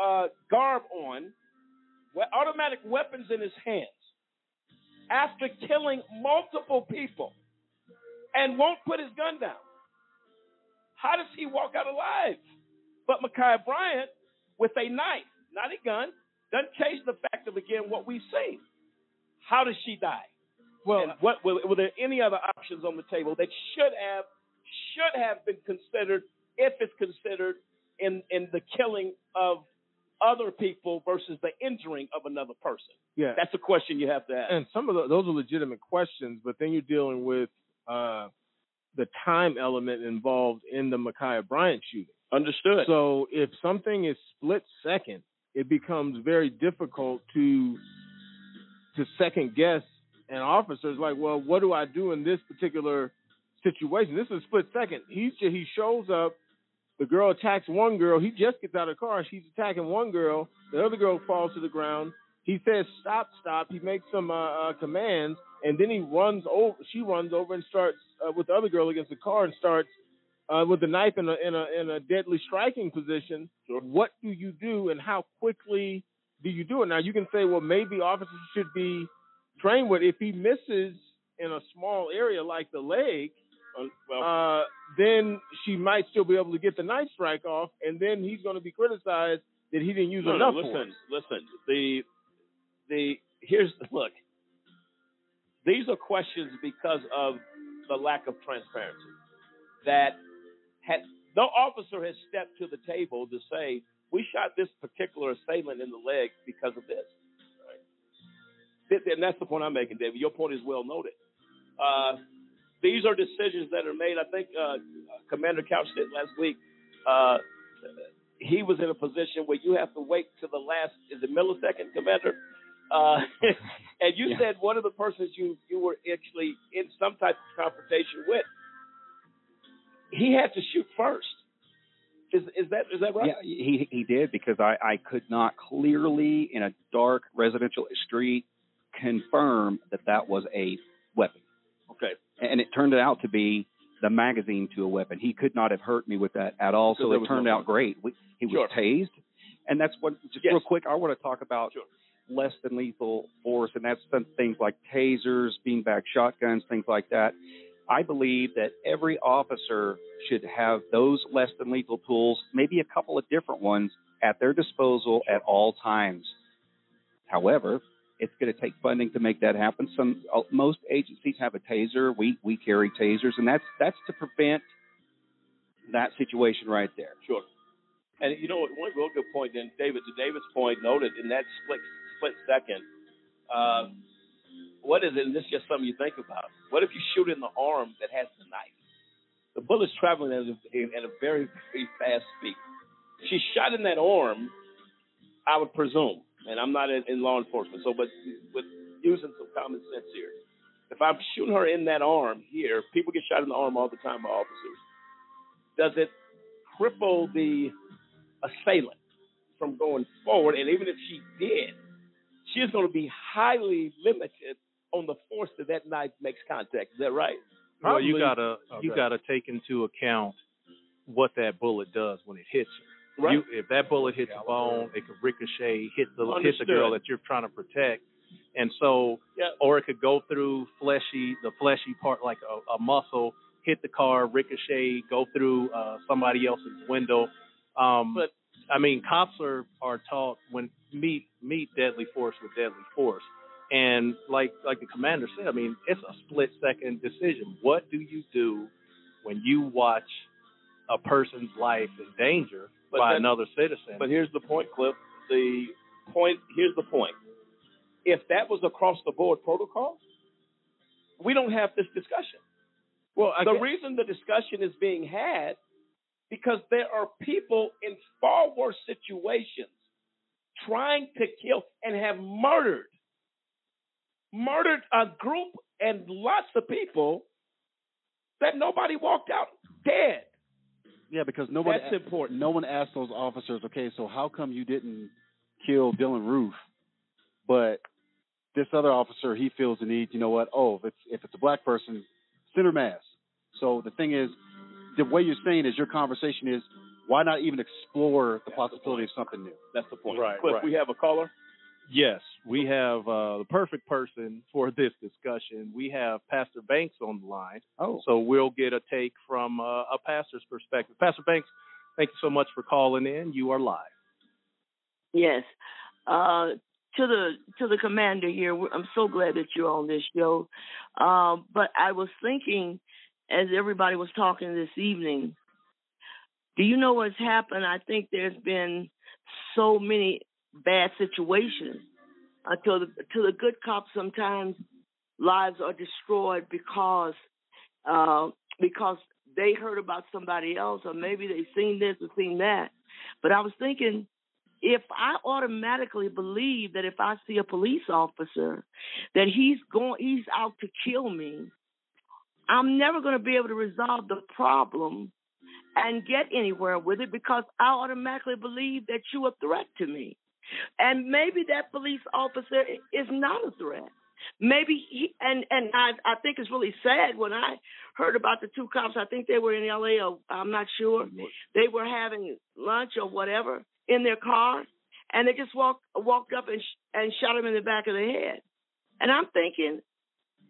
S2: uh, garb on, with automatic weapons in his hands, after killing multiple people, and won't put his gun down? How does he walk out alive? But Ma'Khia Bryant, with a knife, not a gun, doesn't change the fact of again what we've seen. How does she die?
S5: Well,
S2: and what were, were there any other options on the table that should have should have been considered if it's considered in in the killing of other people versus the injuring of another person?
S5: Yeah.
S2: That's a question you have to ask.
S5: and some of the, those are legitimate questions, but then you're dealing with uh, the time element involved in the Ma'Khia Bryant shooting.
S2: Understood.
S5: So if something is split second, it becomes very difficult to to second guess an officer's like, well, what do I do in this particular situation? This is split second. He he shows up, The girl attacks one girl. He just gets out of the car. She's attacking one girl. The other girl falls to the ground. He says, "Stop, stop." He makes some uh, uh, commands, and then he runs over. She runs over and starts uh, with the other girl against the car and starts uh, with the knife in a in a in a deadly striking position. What do you do, and how quickly do you do it? Now you can say, well, maybe officers should be trained with if he misses in a small area like the leg. Uh, then she might still be able to get the knife strike off, and then he's going to be criticized that he didn't use
S2: no,
S5: enough
S2: no,
S5: force.
S2: listen, listen. The the here's the look. These are questions because of the lack of transparency. That had no officer has stepped to the table to say we shot this particular assailant in the leg because of this. Right? And that's the point I'm making, David. Your point is well noted. Uh, these are decisions that are made. I think uh, Commander Couch did last week. Uh, he was in a position where you have to wait to the last is it millisecond, Commander? Uh, and you said one of the persons you you were actually in some type of confrontation with, he had to shoot first. Is is that is that right?
S3: Yeah, he he did because I I could not clearly in a dark residential street confirm that that was a weapon.
S2: Okay.
S3: And it turned out to be the magazine to a weapon. He could not have hurt me with that at all. So it turned
S2: no
S3: out great. We, he was
S2: Sure.
S3: tased, and that's what. Just
S2: Yes.
S3: real quick, I want to talk about less than lethal force, and that's some things like tasers, beanbag shotguns, things like that. I believe that every officer should have those less than lethal tools, maybe a couple of different ones, at their disposal at all times. However, it's going to take funding to make that happen. Some uh, most agencies have a taser. We we carry tasers, and that's that's to prevent that situation right there.
S2: Sure. And you know? One real good point. Then David, to David's point, noted in that split split second. Uh, what is it? This is just something you think about. What if you shoot in the arm that has the knife? The bullet's traveling at a, at a very very fast speed. She's shot in that arm. I would presume, and I'm not in, in law enforcement, so but with using some common sense here. If I'm shooting her in that arm here, people get shot in the arm all the time by officers. Does it cripple the assailant from going forward? And even if she did, she is going to be highly limited on the force that that knife makes contact. Is that right?
S14: Well, you gotta
S2: Oh,
S14: you gotta take into account what that bullet does when it hits her.
S2: Right.
S14: You, if that bullet hits the bone, it could ricochet, hit the hit the girl that you're trying to protect, and so
S2: Yeah.
S14: or it could go through fleshy the fleshy part like a, a muscle, hit the car, ricochet, go through uh, somebody else's window. Um,
S2: but
S14: I mean, cops are are taught when meet meet deadly force with deadly force, and like like the commander said, I mean, it's a split second decision. What do you do when you watch a person's life in danger
S2: But
S14: by
S2: that-
S14: another citizen?
S2: But here's the point, Cliff. The point here's the point. If that was across the board protocol, we don't have this discussion.
S5: Well, I
S2: the
S5: guess-
S2: reason the discussion is being had because there are people in far worse situations trying to kill and have murdered murdered a group and lots of people that nobody walked out dead.
S15: Yeah, because nobody
S2: That's important.
S15: No one asked those officers, okay, so how come you didn't kill Dylann Roof, but this other officer he feels the need. You know what? Oh, if it's if it's a black person, center mass. So the thing is, the way you're saying is your conversation is why not even explore the possibility of something new?
S2: That's the point.
S14: Right,
S2: Cliff,
S14: right.
S2: we have a caller.
S14: Yes, we have uh, the perfect person for this discussion. We have Pastor Banks on the line.
S3: Oh.
S14: So we'll get a take from uh, a pastor's perspective. Pastor Banks, thank you so much for calling in. You are live.
S16: Yes. Uh, to the to the commander here, I'm so glad that you're on this show. Um, but I was thinking, as everybody was talking this evening, do you know what's happened? I think there's been so many bad situations until the to the good cops sometimes lives are destroyed because uh, because they heard about somebody else or maybe they seen this or seen that. But I was thinking if I automatically believe that if I see a police officer that he's going he's out to kill me, I'm never going to be able to resolve the problem and get anywhere with it because I automatically believe that you're a threat to me. And maybe that police officer is not a threat. Maybe he and and I I think it's really sad when I heard about the two cops. I think they were in L.A. or I'm not sure. They were having lunch or whatever in their car, and they just walked walked up and sh- and shot him in the back of the head. And I'm thinking,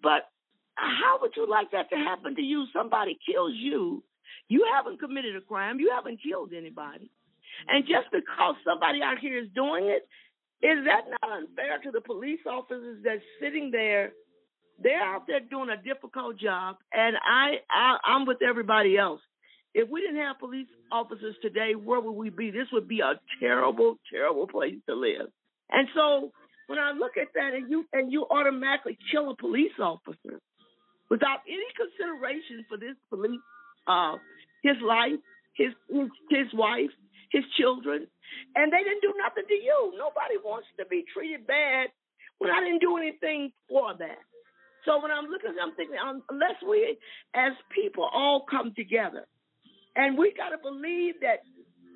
S16: but how would you like that to happen to you? Somebody kills you. You haven't committed a crime. You haven't killed anybody. And just because somebody out here is doing it, is that not unfair to the police officers that's sitting there? They're out there doing a difficult job, and I, I I'm with everybody else. If we didn't have police officers today, where would we be? This would be a terrible, terrible place to live. And so when I look at that, and you and you automatically kill a police officer without any consideration for this police, uh, his life, his his, his wife, his children, and they didn't do nothing to you. Nobody wants to be treated bad when I didn't do anything for that. So when I'm looking, I'm thinking, um, unless we as people all come together, and we got to believe that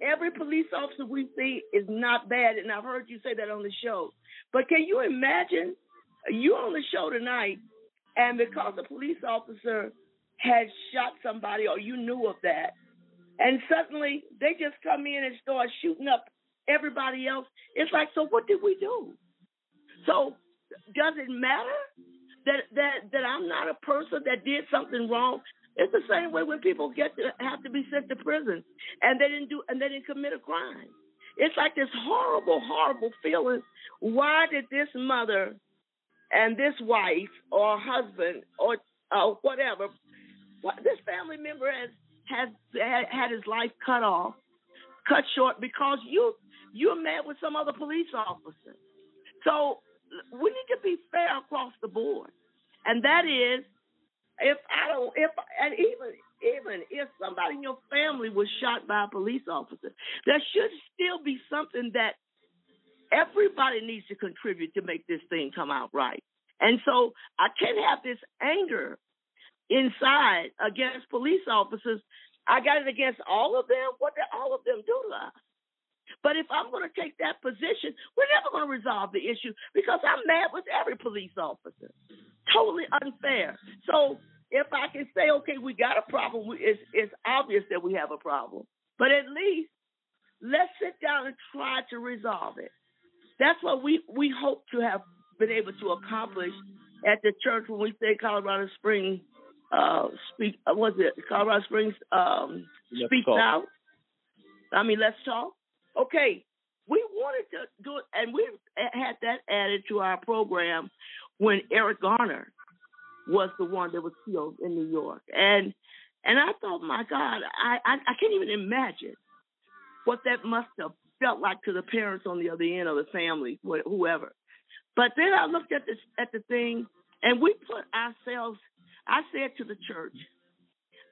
S16: every police officer we see is not bad, and I've heard you say that on the show. But can you imagine you on the show tonight, and because a police officer had shot somebody or you knew of that, and suddenly they just come in and start shooting up everybody else. It's like, so what did we do? So does it matter that that that I'm not a person that did something wrong? It's the same way when people get to have to be sent to prison and they didn't do and they didn't commit a crime. It's like this horrible, horrible feeling. Why did this mother and this wife or husband or uh, whatever, what, this family member has has had his life cut off, cut short because you you're mad with some other police officer. So we need to be fair across the board, and that is if I don't if and even even if somebody in your family was shot by a police officer, there should still be something that everybody needs to contribute to make this thing come out right. And so I can't have this anger inside against police officers. I got it against all of them. What did all of them do to us? But if I'm going to take that position, we're never going to resolve the issue because I'm mad with every police officer. Totally unfair. So if I can say, okay, we got a problem, it's, it's obvious that we have a problem. But at least let's sit down and try to resolve it. That's what we, we hope to have been able to accomplish at the church when we say Colorado Springs uh, speak. Uh, was it Colorado Springs um,
S2: Let's
S16: speaks
S2: talk.
S16: out? I mean, let's talk. Okay, we wanted to do it, and we had that added to our program when Eric Garner was the one that was killed in New York, and and I thought, my God, I I, I can't even imagine what that must have felt like to the parents on the other end of the family, wh- whoever. But then I looked at this at the thing, and we put ourselves. I said to the church,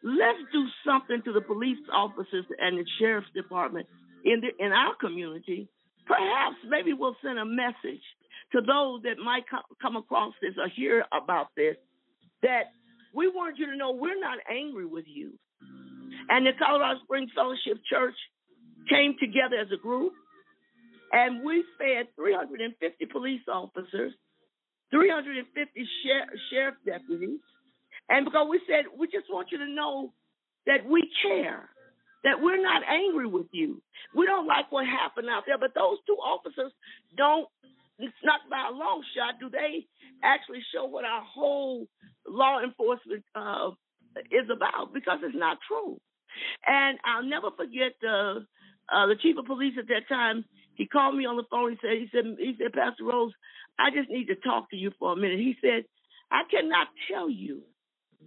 S16: let's do something to the police officers and the sheriff's department in the in our community. Perhaps maybe we'll send a message to those that might come across this or hear about this that we want you to know we're not angry with you. And the Colorado Springs Fellowship Church came together as a group and we fed 350 police officers, 350 sher- sheriff deputies, and because we said we just want you to know that we care, that we're not angry with you. We don't like what happened out there, but those two officers don't. It's not by a long shot do they actually show what our whole law enforcement uh, is about because it's not true. And I'll never forget the uh, the chief of police at that time. He called me on the phone. He said, he said, he said, Pastor Rose, I just need to talk to you for a minute. He said, I cannot tell you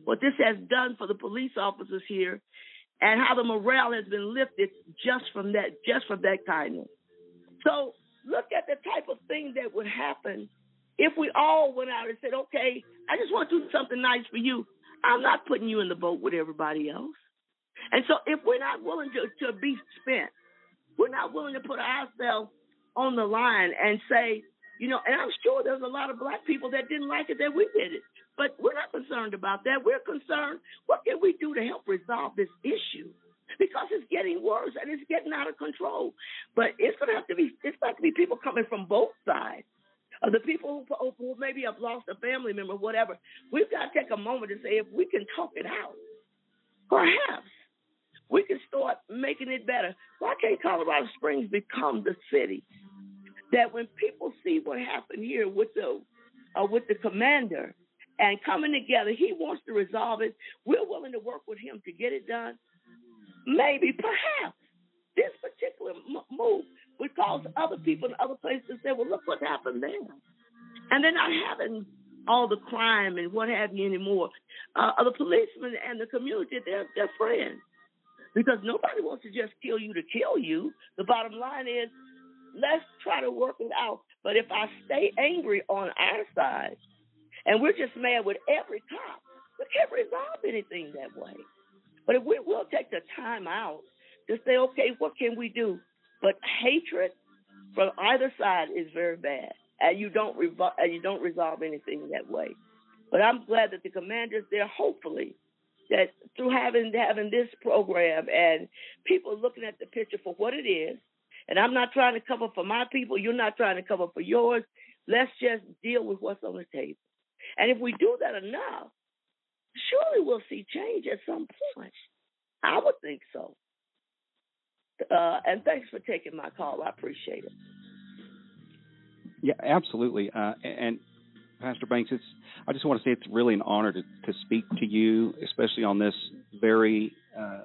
S16: what this has done for the police officers here and how the morale has been lifted just from that, just from that kindness. So look at the type of thing that would happen if we all went out and said, okay, I just want to do something nice for you. I'm not putting you in the boat with everybody else. And so if we're not willing to, to be spent, we're not willing to put ourselves on the line and say, you know, and I'm sure there's a lot of black people that didn't like it that we did it. But we're not concerned about that. We're concerned, what can we do to help resolve this issue? because it's getting worse and it's getting out of control. But it's going to have to be it's got to be people coming from both sides. Of the people who, who maybe have lost a family member, whatever, we've got to take a moment to say if we can talk it out, perhaps we can start making it better. Why can't Colorado Springs become the city that when people see what happened here with the uh, with the commander and coming together, he wants to resolve it. We're willing to work with him to get it done. Maybe, perhaps, this particular move would cause other people in other places to say, "Well, look what happened there," and they're not having all the crime and what have you anymore. Uh, the policemen and the community, they're, they're friends because nobody wants to just kill you to kill you. The bottom line is, let's try to work it out. But if I stay angry on our side, and we're just mad with every cop, we can't resolve anything that way. But if we will take the time out to say, okay, what can we do? But hatred from either side is very bad, and you don't and you don't resolve anything that way. But I'm glad that the commanders there, hopefully, that through having having this program and people looking at the picture for what it is, and I'm not trying to cover for my people, you're not trying to cover for yours. Let's just deal with what's on the table. And if we do that enough, surely we'll see change at some point. I would think so. Uh, and thanks for taking my call. I appreciate it.
S3: Yeah, absolutely. Uh, and Pastor Banks, it's I just want to say it's really an honor to, to speak to you, especially on this very uh,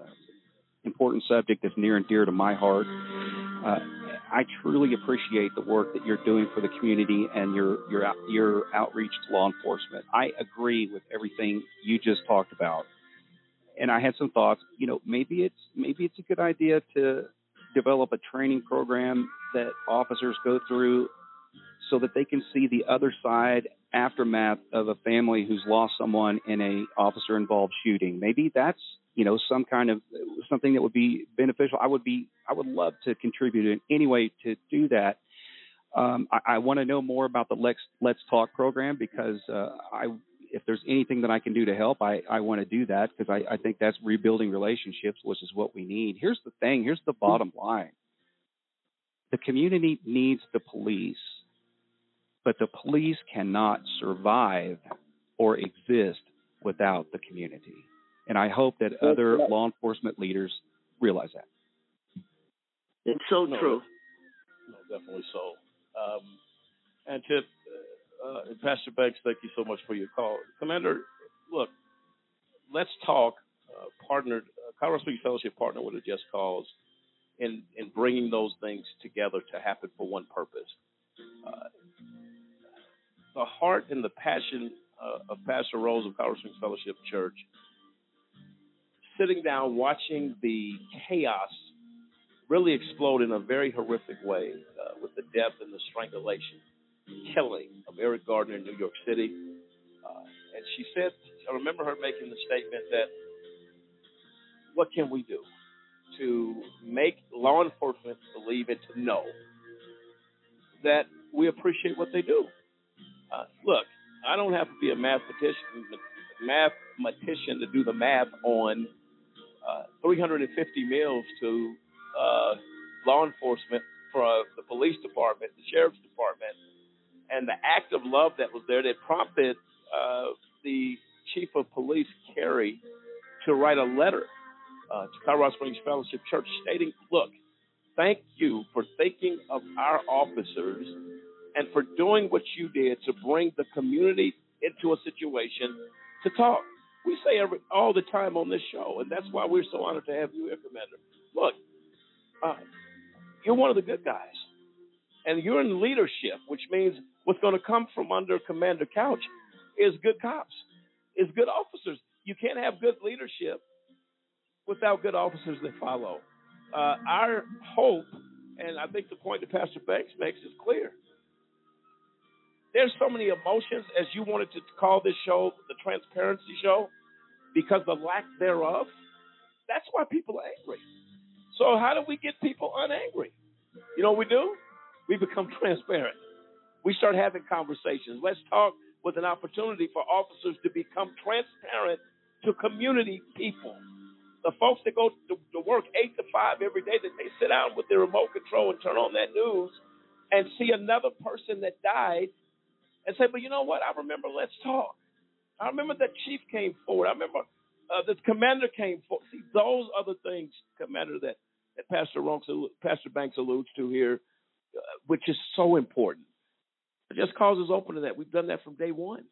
S3: important subject that's near and dear to my heart. I truly appreciate the work that you're doing for the community and your your your outreach to law enforcement. I agree with everything you just talked about, and I had some thoughts. You know, maybe it's maybe it's a good idea to develop a training program that officers go through so that they can see the other side aftermath of a family who's lost someone in a officer involved shooting. Maybe that's you know some kind of something that would be beneficial. I would be I would love to contribute in any way to do that. Um, I, I want to know more about the Let's Let's Talk program because uh, I if there's anything that I can do to help, I, I want to do that because I, I think that's rebuilding relationships, which is what we need. Here's the thing. Here's the bottom line. The community needs the police but the police cannot survive or exist without the community. And I hope that other law enforcement leaders realize that.
S16: It's so
S2: No,
S16: true.
S2: No, definitely so. Um, and to uh, Pastor Banks, thank you so much for your call, Commander. Look, let's talk. Uh, partnered, uh, Colorado Springs Fellowship partnered with a Just Cause in in bringing those things together to happen for one purpose. Uh, the heart and the passion uh, of Pastor Rose of Colorado Springs Fellowship Church, sitting down watching the chaos really explode in a very horrific way uh, with the death and the strangulation, killing of Eric Gardner in New York City. Uh, and she said, I remember her making the statement that, what can we do to make law enforcement believe and to know that we appreciate what they do? Uh, look, I don't have to be a mathematician, mathematician to do the math on uh, 350 meals to uh, law enforcement from the police department, the sheriff's department, and the act of love that was there that prompted uh, the chief of police, Carey, to write a letter uh, to Colorado Springs Fellowship Church stating, look, thank you for thinking of our officers and for doing what you did to bring the community into a situation to talk. We say every, all the time on this show, and that's why we're so honored to have you here, Commander. Look, uh, you're one of the good guys, and you're in leadership, which means what's going to come from under Commander Couch is good cops, is good officers. You can't have good leadership without good officers that follow. Uh, our hope, and I think the point that Pastor Banks makes is clear. There's so many emotions, as you wanted to call this show the transparency show, because the lack thereof. That's why people are angry. So how do we get people unangry? You know what we do? We become transparent. We start having conversations. Let's talk with an opportunity for officers to become transparent to community people. The folks that go to, to work eight to five every day, that they sit down with their remote control and turn on that news and see another person that died and say, but you know what? I remember Let's Talk. I remember that chief came forward. I remember uh, the commander came forward. See, those are the things, Commander, that, that Pastor, Ronks, Pastor Banks alludes to here, uh, which is so important. Just causes open to that. We've done that from day one.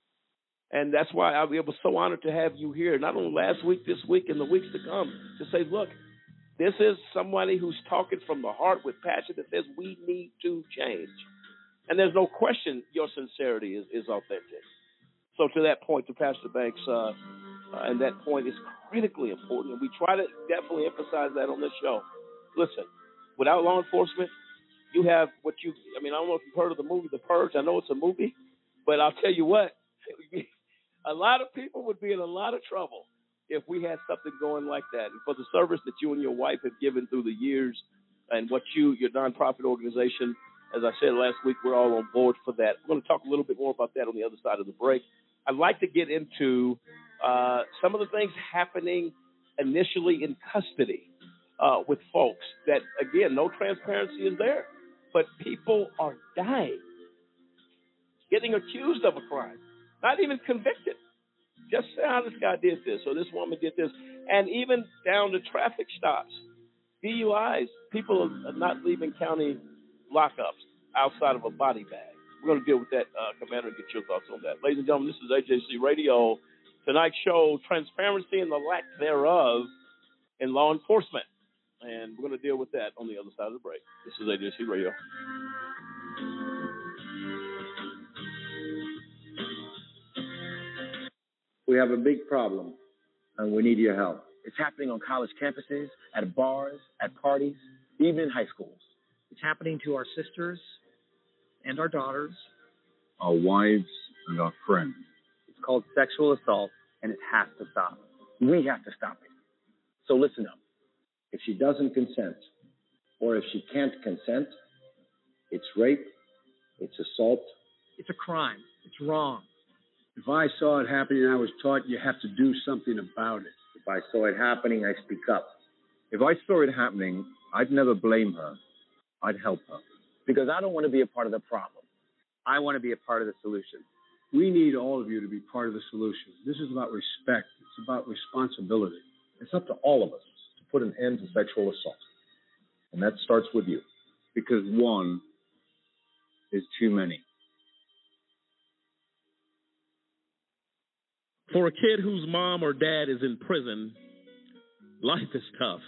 S2: And that's why I was so honored to have you here, not only last week, this week, and the weeks to come, to say, look, this is somebody who's talking from the heart with passion that says we need to change. And there's no question your sincerity is, is authentic. So to that point, to Pastor Banks, uh, uh, and that point is critically important. And we try to definitely emphasize that on this show. Listen, without law enforcement, you have what you, I mean, I don't know if you've heard of the movie The Purge. I know it's a movie, but I'll tell you what, a lot of people would be in a lot of trouble if we had something going like that. And for the service that you and your wife have given through the years and what you, your nonprofit organization, as I said last week, we're all on board for that. We're going to talk a little bit more about that on the other side of the break. I'd like to get into uh, some of the things happening initially in custody uh, with folks that, again, no transparency is there, but people are dying, getting accused of a crime, not even convicted. Just say how this guy did this or this woman did this, and even down to traffic stops, DUIs. People are not leaving county lockups outside of a body bag. We're going to deal with that, uh, Commander, and get your thoughts on that. Ladies and gentlemen, this is AJC Radio. Tonight's show, transparency and the lack thereof in law enforcement. And we're going to deal with that on the other side of the break. This is AJC Radio.
S17: We have a big problem, and we need your help. It's happening on college campuses, at bars, at parties, even in high schools.
S18: It's happening to our sisters and our daughters.
S19: Our wives and our friends.
S11: It's called sexual assault, and it has to stop.
S17: We have to stop it. So listen up. If she doesn't consent, or if she can't consent, it's rape, it's assault.
S18: It's a crime. It's wrong.
S19: If I saw it happening, I was taught you have to do something about it.
S17: If I saw it happening, I speak up.
S19: If I saw it happening, I'd never blame her. I'd help her.
S17: Because I don't want to be a part of the problem.
S11: I want to be a part of the solution.
S19: We need all of you to be part of the solution. This is about respect. It's about responsibility.
S12: It's up to all of us to put an end to sexual assault. And that starts with you.
S19: Because one is too many.
S20: For a kid whose mom or dad is in prison, life is tough.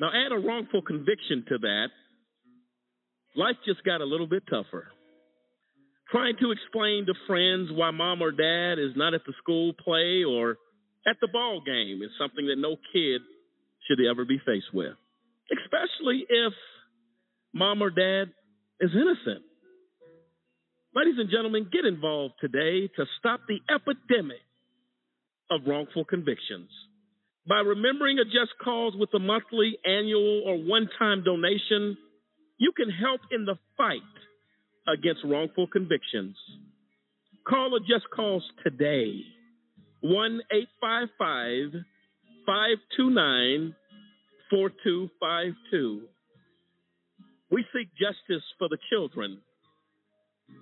S20: Now, add a wrongful conviction to that, life just got a little bit tougher. Trying to explain to friends why mom or dad is not at the school play or at the ball game is something that no kid should ever be faced with, especially if mom or dad is innocent. Ladies and gentlemen, get involved today to stop the epidemic of wrongful convictions. By remembering a just cause with a monthly, annual, or one time donation, you can help in the fight against wrongful convictions. Call a just cause today 1 855 529 4252. We seek justice for the children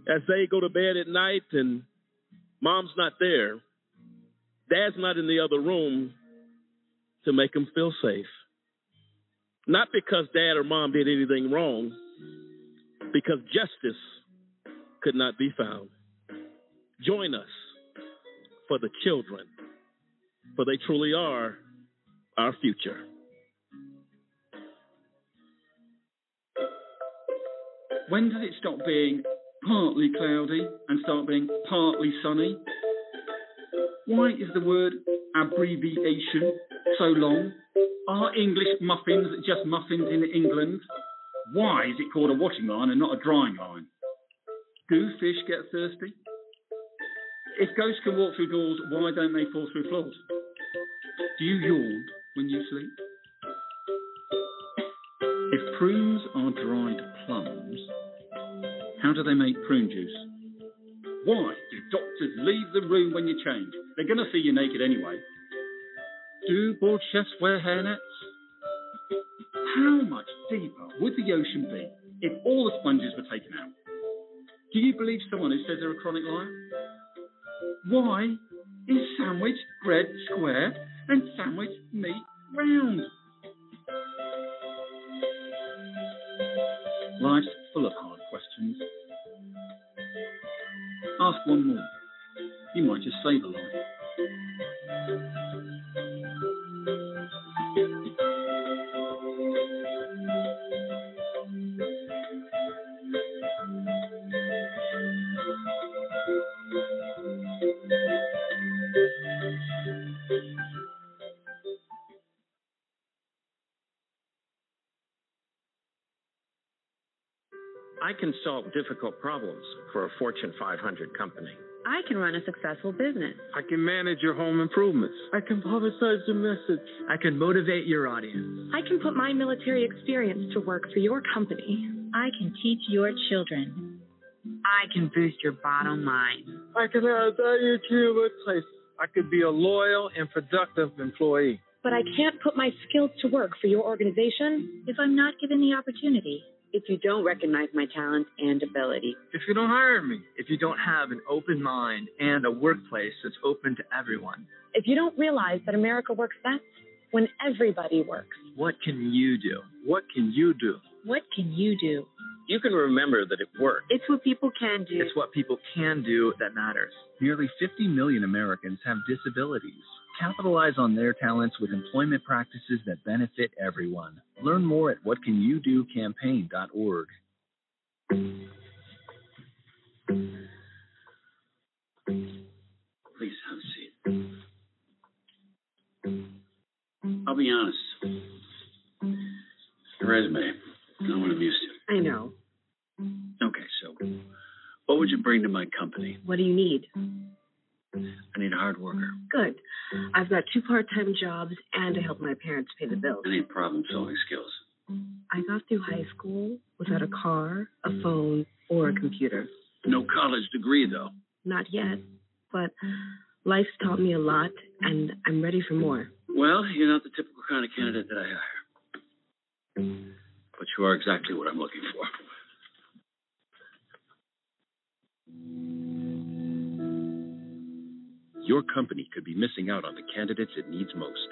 S20: as they go to bed at night and mom's not there, dad's not in the other room to make them feel safe. Not because dad or mom did anything wrong, because justice could not be found. Join us for the children, for they truly are our future.
S21: When does it stop being partly cloudy and start being partly sunny? Why is the word abbreviation so long? Are English muffins just muffins in England? Why is it called a washing line and not a drying line? Do fish get thirsty? If ghosts can walk through doors, why don't they fall through floors? Do you yawn when you sleep? If prunes are dried plums, how do they make prune juice? Why do doctors leave the room when you change? They're going to see you naked anyway. Do board chefs wear hairnets? How much deeper would the ocean be if all the sponges were taken out? Do you believe someone who says they're a chronic liar? Why is sandwich bread square and sandwich meat round? Life's full of hard questions. Ask one more. You might just save a life.
S22: Can solve difficult problems for a Fortune 500 company.
S23: I can run a successful business.
S22: I can manage your home improvements.
S23: I can publicize your message.
S18: I can motivate your audience.
S9: I can put my military experience to work for your company.
S24: I can teach your children. I can boost your bottom line.
S22: I can add value to your workplace. I could be a loyal and productive employee.
S9: But I can't put my skills to work for your organization
S24: if I'm not given the opportunity.
S23: If you don't recognize my talent and ability.
S18: If you don't hire me. If you don't have an open mind and a workplace that's open to everyone.
S9: If you don't realize that America works best when everybody works.
S18: What can you do? What can you do?
S24: What can you do?
S22: You can remember that it works.
S23: It's what people can do.
S18: It's what people can do that matters.
S6: Nearly 50 million Americans have disabilities. Capitalize on their talents with employment practices that benefit everyone. Learn more at whatcanyoudocampaign.org.
S25: Please have a seat. I'll be honest. Your resume, not what I'm used to.
S23: I know.
S25: Okay, so what would you bring to my company?
S23: What do you need?
S25: I need a hard worker.
S23: Good. I've got two part time jobs and I help my parents pay the bills.
S25: I need problem solving skills.
S23: I got through high school without a car, a phone, or a computer.
S25: No college degree, though.
S23: Not yet, but life's taught me a lot and I'm ready for more.
S25: Well, you're not the typical kind of candidate that I hire. But you are exactly what I'm looking for.
S10: Your company could be missing out on the candidates it needs most.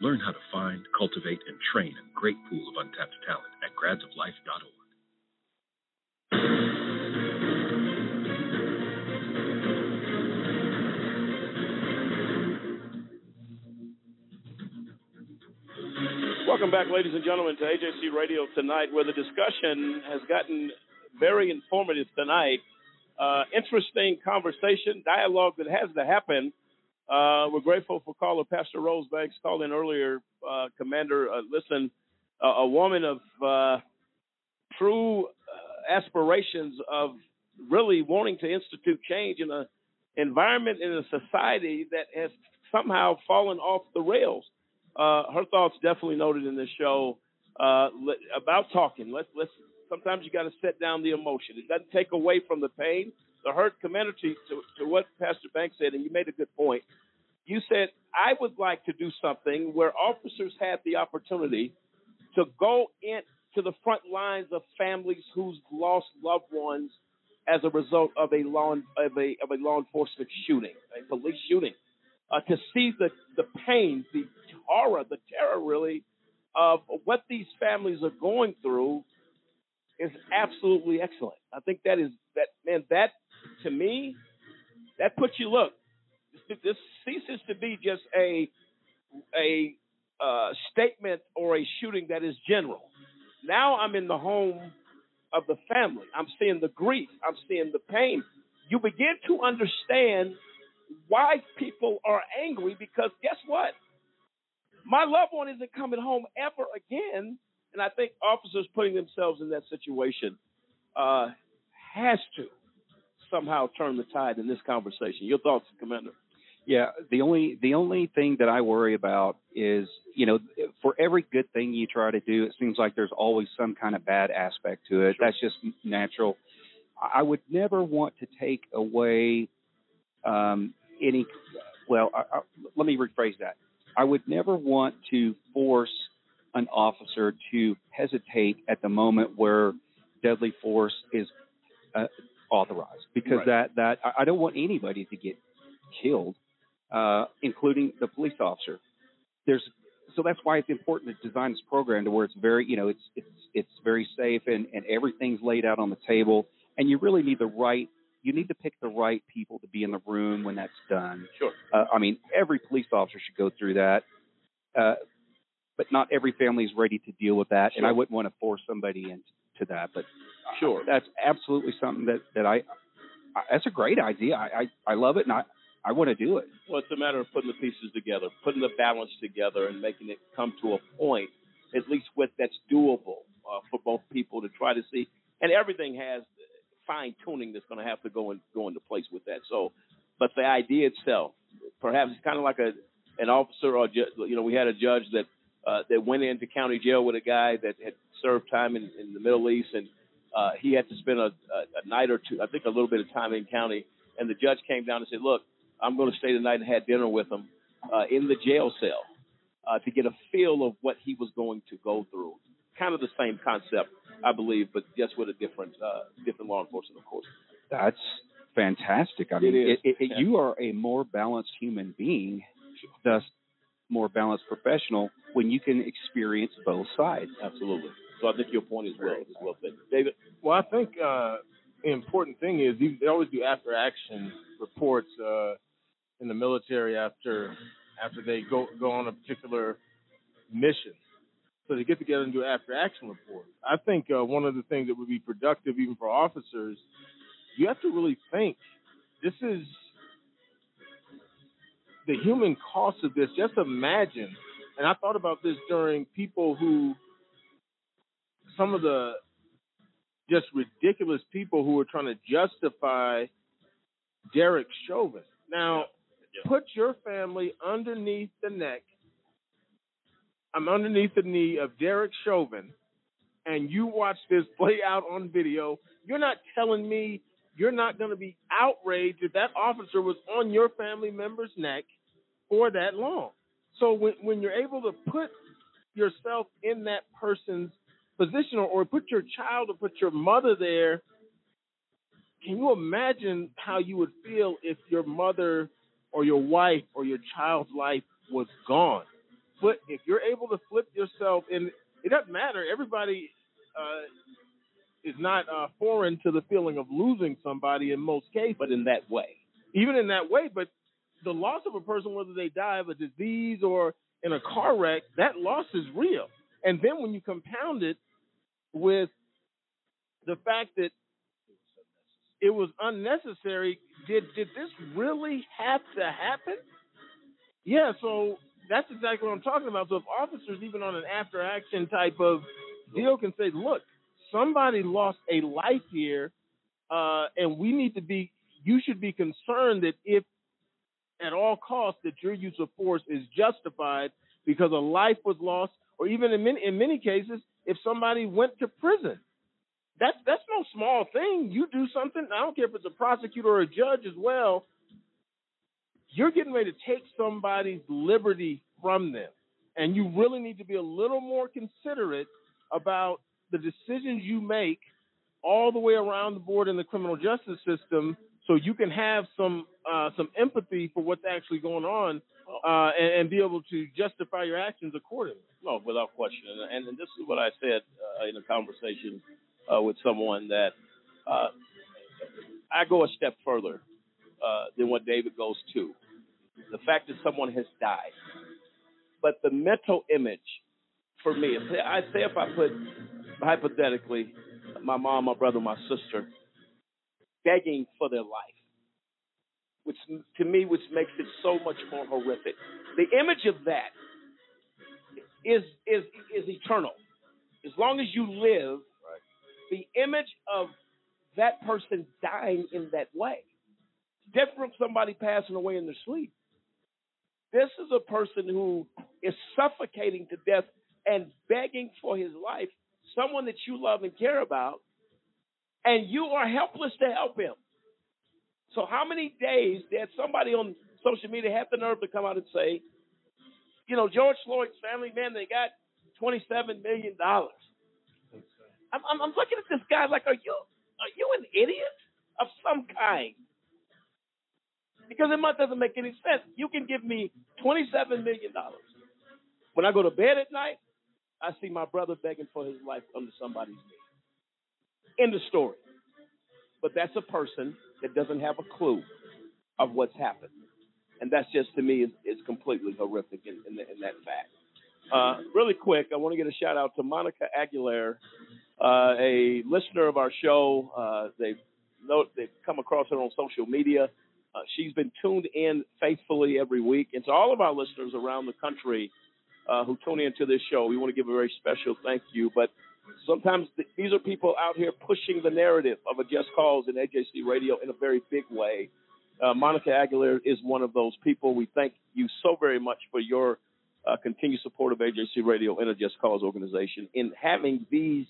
S10: Learn how to find, cultivate, and train a great pool of untapped talent at gradsoflife.org.
S2: Welcome back, ladies and gentlemen, to AJC Radio tonight, where the discussion has gotten very informative tonight. Uh, interesting conversation, dialogue that has to happen. Uh, we're grateful for caller Pastor Rose Banks called in earlier. Uh, Commander, uh, listen, a woman of uh, true uh, aspirations of really wanting to institute change in an environment in a society that has somehow fallen off the rails. Uh, her thoughts definitely noted in this show uh, about talking. Let's let's. Sometimes you got to set down the emotion. It doesn't take away from the pain, the hurt. Commander, to, to, to what Pastor Banks said, and you made a good point. You said I would like to do something where officers have the opportunity to go into the front lines of families who's lost loved ones as a result of a law of a of a law enforcement shooting, a police shooting, uh, to see the the pain, the horror, the terror, really, of what these families are going through is absolutely excellent. I think that is that man. That to me, that puts you look. This, this ceases to be just a a uh, statement or a shooting that is general. Now I'm in the home of the family. I'm seeing the grief. I'm seeing the pain. You begin to understand why people are angry because guess what? My loved one isn't coming home ever again. And I think officers putting themselves in that situation uh, has to somehow turn the tide in this conversation. Your thoughts, Commander?
S3: Yeah, the only the only thing that I worry about is, you know, for every good thing you try to do, it seems like there's always some kind of bad aspect to it. Sure. That's just natural. I would never want to take away um, any. Well, I, I, let me rephrase that. I would never want to force an officer to hesitate at the moment where deadly force is uh, authorized because
S2: Right.
S3: that that I- don't want anybody to get killed, uh, including the police officer. There's so that's why it's important to design this program to where it's very you know it's it's it's very safe and and everything's laid out on the table and you really need the right you need to pick the right people to be in the room when that's done.
S2: Sure.
S3: Uh, I mean, every police officer should go through that, uh, but not every family is ready to deal with that, and I wouldn't want to force somebody into that. But uh,
S2: Sure.
S3: that's absolutely something that that I, I that's a great idea. I I, I love it, and I I want to do it.
S2: Well, it's a matter of putting the pieces together, putting the balance together, and making it come to a point, at least with that's doable uh, for both people to try to see. And everything has fine tuning that's going to have to go in, go into place with that. So, but the idea itself, perhaps it's kind of like a an officer or ju- you know we had a judge that uh, that went into county jail with a guy that had served time in, in the Middle East and uh, he had to spend a, a, a night or two, I think a little bit of time in county. And the judge came down and said, "Look, I'm going to stay the night and had dinner with him uh, in the jail cell uh, to get a feel of what he was going to go through. Kind of the same concept, I believe, but just with a different uh, different law enforcement, of course.
S3: That's fantastic. I
S2: It
S3: mean. It, it,
S2: Yeah.
S3: you are a more balanced human being, thus more balanced professional when you can experience both sides.
S2: Absolutely. So I think your point is well is well taken, David.
S5: Well, I think uh, the important thing is you, they always do after action reports uh, in the military after after they go go on a particular mission. So they get together and do after action reports. I think uh, one of the things that would be productive even for officers, you have to really think. This is the human cost of this. Just imagine, and I thought about this during people who some of the just ridiculous people who were trying to justify Derek Chauvin. Now, put your family underneath the neck. I'm underneath the knee of Derek Chauvin, and you watch this play out on video. You're not telling me you're not going to be outraged if that officer was on your family member's neck for that long. So when when you're able to put yourself in that person's position or, or put your child or put your mother there, can you imagine how you would feel if your mother or your wife or your child's life was gone? But if you're able to flip yourself, and it doesn't matter, everybody uh, is not uh, foreign to the feeling of losing somebody in most cases.
S2: But in that way,
S5: even in that way, but the loss of a person, whether they die of a disease or in a car wreck, that loss is real. And then when you compound it with the fact that it was unnecessary, did did this really have to happen? Yeah, so that's exactly what I'm talking about. So if officers, even on an after action type of deal, can say, look, somebody lost a life here, uh, and we need to be, you should be concerned that if at all costs that your use of force is justified because a life was lost, or even in many in many cases, if somebody went to prison. That's that's no small thing. You do something, I don't care if it's a prosecutor or a judge as well. You're getting ready to take somebody's liberty from them. And you really need to be a little more considerate about the decisions you make all the way around the board in the criminal justice system so you can have some uh, some empathy for what's actually going on uh, and, and be able to justify your actions accordingly.
S2: No, without question. And, and this is what I said uh, in a conversation uh, with someone that uh, I go a step further uh, than what David goes to. The fact that someone has died, but the mental image for me, I say if I put hypothetically my mom, my brother, my sister begging for their life, which to me, which makes it so much more horrific. The image of that is is is eternal. As long as you live, the image of that person dying in that way, different from somebody passing away in their sleep. This is a person who is suffocating to death and begging for his life, someone that you love and care about, and you are helpless to help him. So, how many days did somebody on social media have the nerve to come out and say, You know, George Floyd's family, man, they got twenty-seven million dollars. I'm, I'm, I'm looking at this guy like, are you are you an idiot of some kind? Because it doesn't make any sense. You can give me twenty-seven million dollars. When I go to bed at night, I see my brother begging for his life under somebody's knee. End of story. But that's a person that doesn't have a clue of what's happened. And that's just to me is, is completely horrific in, in, the, in that fact. Uh, really quick, I want to get a shout out to Monica Aguilar, uh, a listener of our show. Uh, they've they've come across her on social media. Uh, she's been tuned in faithfully every week, and to all of our listeners around the country uh, who tune into this show, we want to give a very special thank you. But sometimes th- these are people out here pushing the narrative of a just cause in AJC Radio in a very big way. Uh, Monica Aguilar is one of those people. We thank you so very much for your uh, continued support of AJC Radio and a Just Cause organization in having these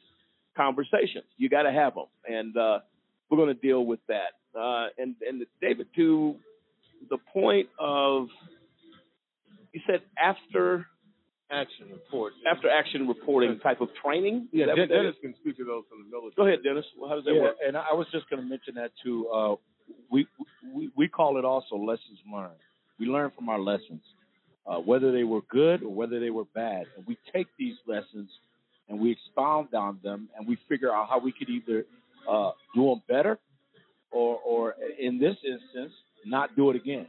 S2: conversations. You got to have them, and uh, we're going to deal with that. Uh, and and David, to the point of, you said after
S5: action report,
S2: after action reporting type of training.
S5: Yeah,
S2: that
S5: Den-
S2: that
S5: Dennis
S2: is?
S5: can speak to those from the military.
S2: Go ahead, Dennis. Well, how does that
S26: yeah,
S2: work?
S26: and I was just going to mention that too. Uh, we, we we call it also lessons learned. We learn from our lessons, uh, whether they were good or whether they were bad, and we take these lessons and we expound on them, and we figure out how we could either uh, do them better, or or in this instance, not do it again.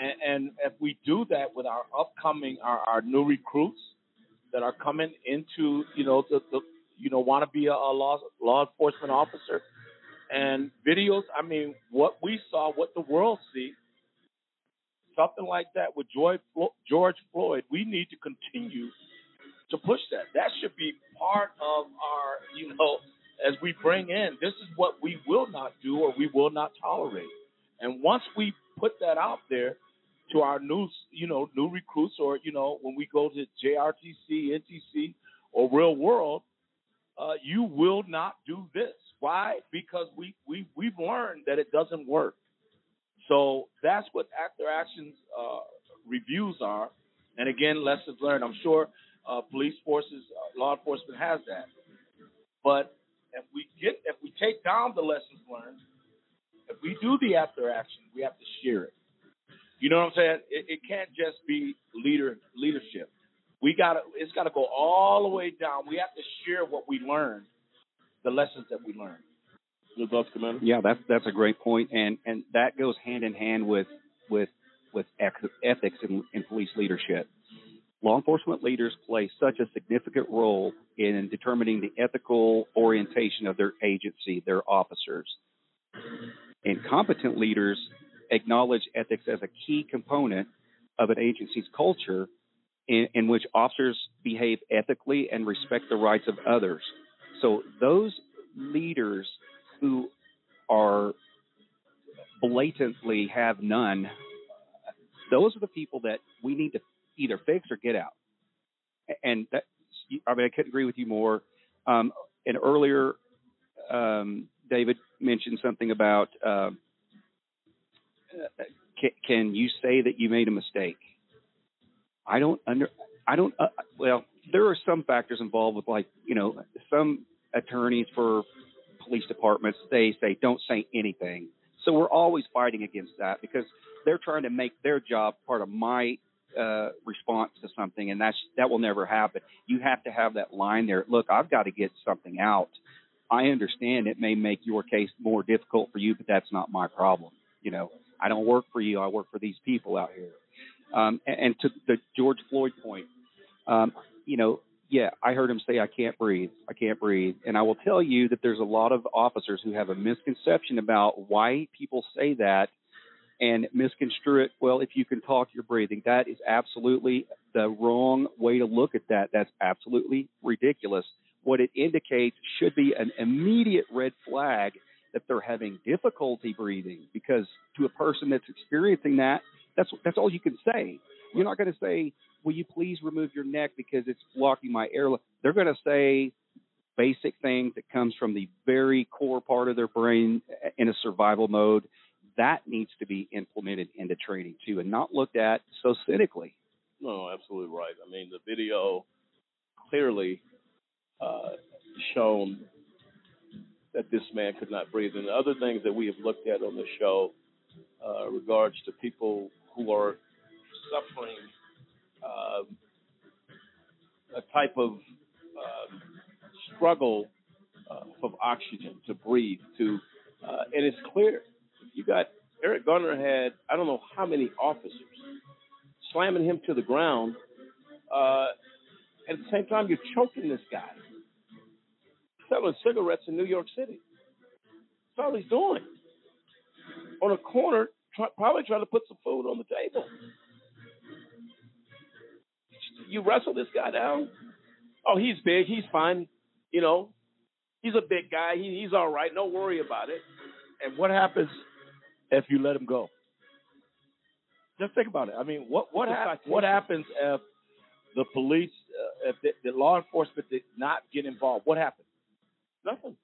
S26: And, and if we do that with our upcoming our, our new recruits that are coming into you know the, the you know want to be a, a law law enforcement officer and videos i mean what we saw what the world sees, something like that with george, Flo- george floyd we need to continue to push that. That should be part of our you know as we bring in this is what we will not do or we will not tolerate. And once we put that out there to our new, you know, new recruits, or you know, when we go to JRTC, NTC, or Real World, uh, you will not do this. Why? Because we we we've learned that it doesn't work. So that's what after actions uh, reviews are. And again, lessons learned. I'm sure uh, police forces, uh, law enforcement has that. But if we get, if we take down the lessons learned, if we do the after action, we have to share it. You know what I'm saying? It, it can't just be leader leadership. We got to. It's got to go all the way down. We have to share what we learned, the lessons that we learned.
S2: Your thoughts, Commander?
S3: Yeah, that's that's a great point, and and that goes hand in hand with with with ethics in, in police leadership. Law enforcement leaders play such a significant role in determining the ethical orientation of their agency, their officers. And competent leaders acknowledge ethics as a key component of an agency's culture in, in which officers behave ethically and respect the rights of others. So those leaders who are blatantly have none, those are the people that we need to either fix or get out. And that, I mean, I couldn't agree with you more. Um, and earlier, um, David mentioned something about uh, can, can you say that you made a mistake? I don't under. I don't. Uh, well, there are some factors involved with like you know some attorneys for police departments they say don't say anything. So we're always fighting against that because they're trying to make their job part of my uh, response to something, and that's that will never happen. You have to have that line there. Look, I've got to get something out. I understand it may make your case more difficult for you, but that's not my problem. You know, I don't work for you. I work for these people out here. Um, and, and to the George Floyd point, um, you know, yeah, I heard him say, I can't breathe. I can't breathe. And I will tell you that there's a lot of officers who have a misconception about why people say that and misconstrue it. Well, if you can talk, you're breathing. That is absolutely the wrong way to look at that. That's absolutely ridiculous. What it indicates should be an immediate red flag that they're having difficulty breathing because to a person that's experiencing that, that's that's all you can say. You're not going to say, "Will you please remove your neck because it's blocking my air?" They're going to say basic things that comes from the very core part of their brain in a survival mode. That needs to be implemented into training too, and not looked at so cynically.
S2: No, absolutely right. I mean, the video clearly uh, shown that this man could not breathe, and the other things that we have looked at on the show uh, regards to people who are suffering uh, a type of um, struggle uh, of oxygen to breathe. To uh, and it's clear you got Eric Garner had I don't know how many officers slamming him to the ground. Uh, at the same time, you're choking this guy, selling cigarettes in New York City. That's all he's doing. On a corner, try, probably trying to put some food on the table. You wrestle this guy down. Oh, he's big. He's fine. You know, he's a big guy. He, he's all right. No worry about it.
S26: And what happens if you let him go? Just think about it. I mean, what what hap- what happens if the police, uh, if the, the law enforcement did not get involved? What happens? Nothing.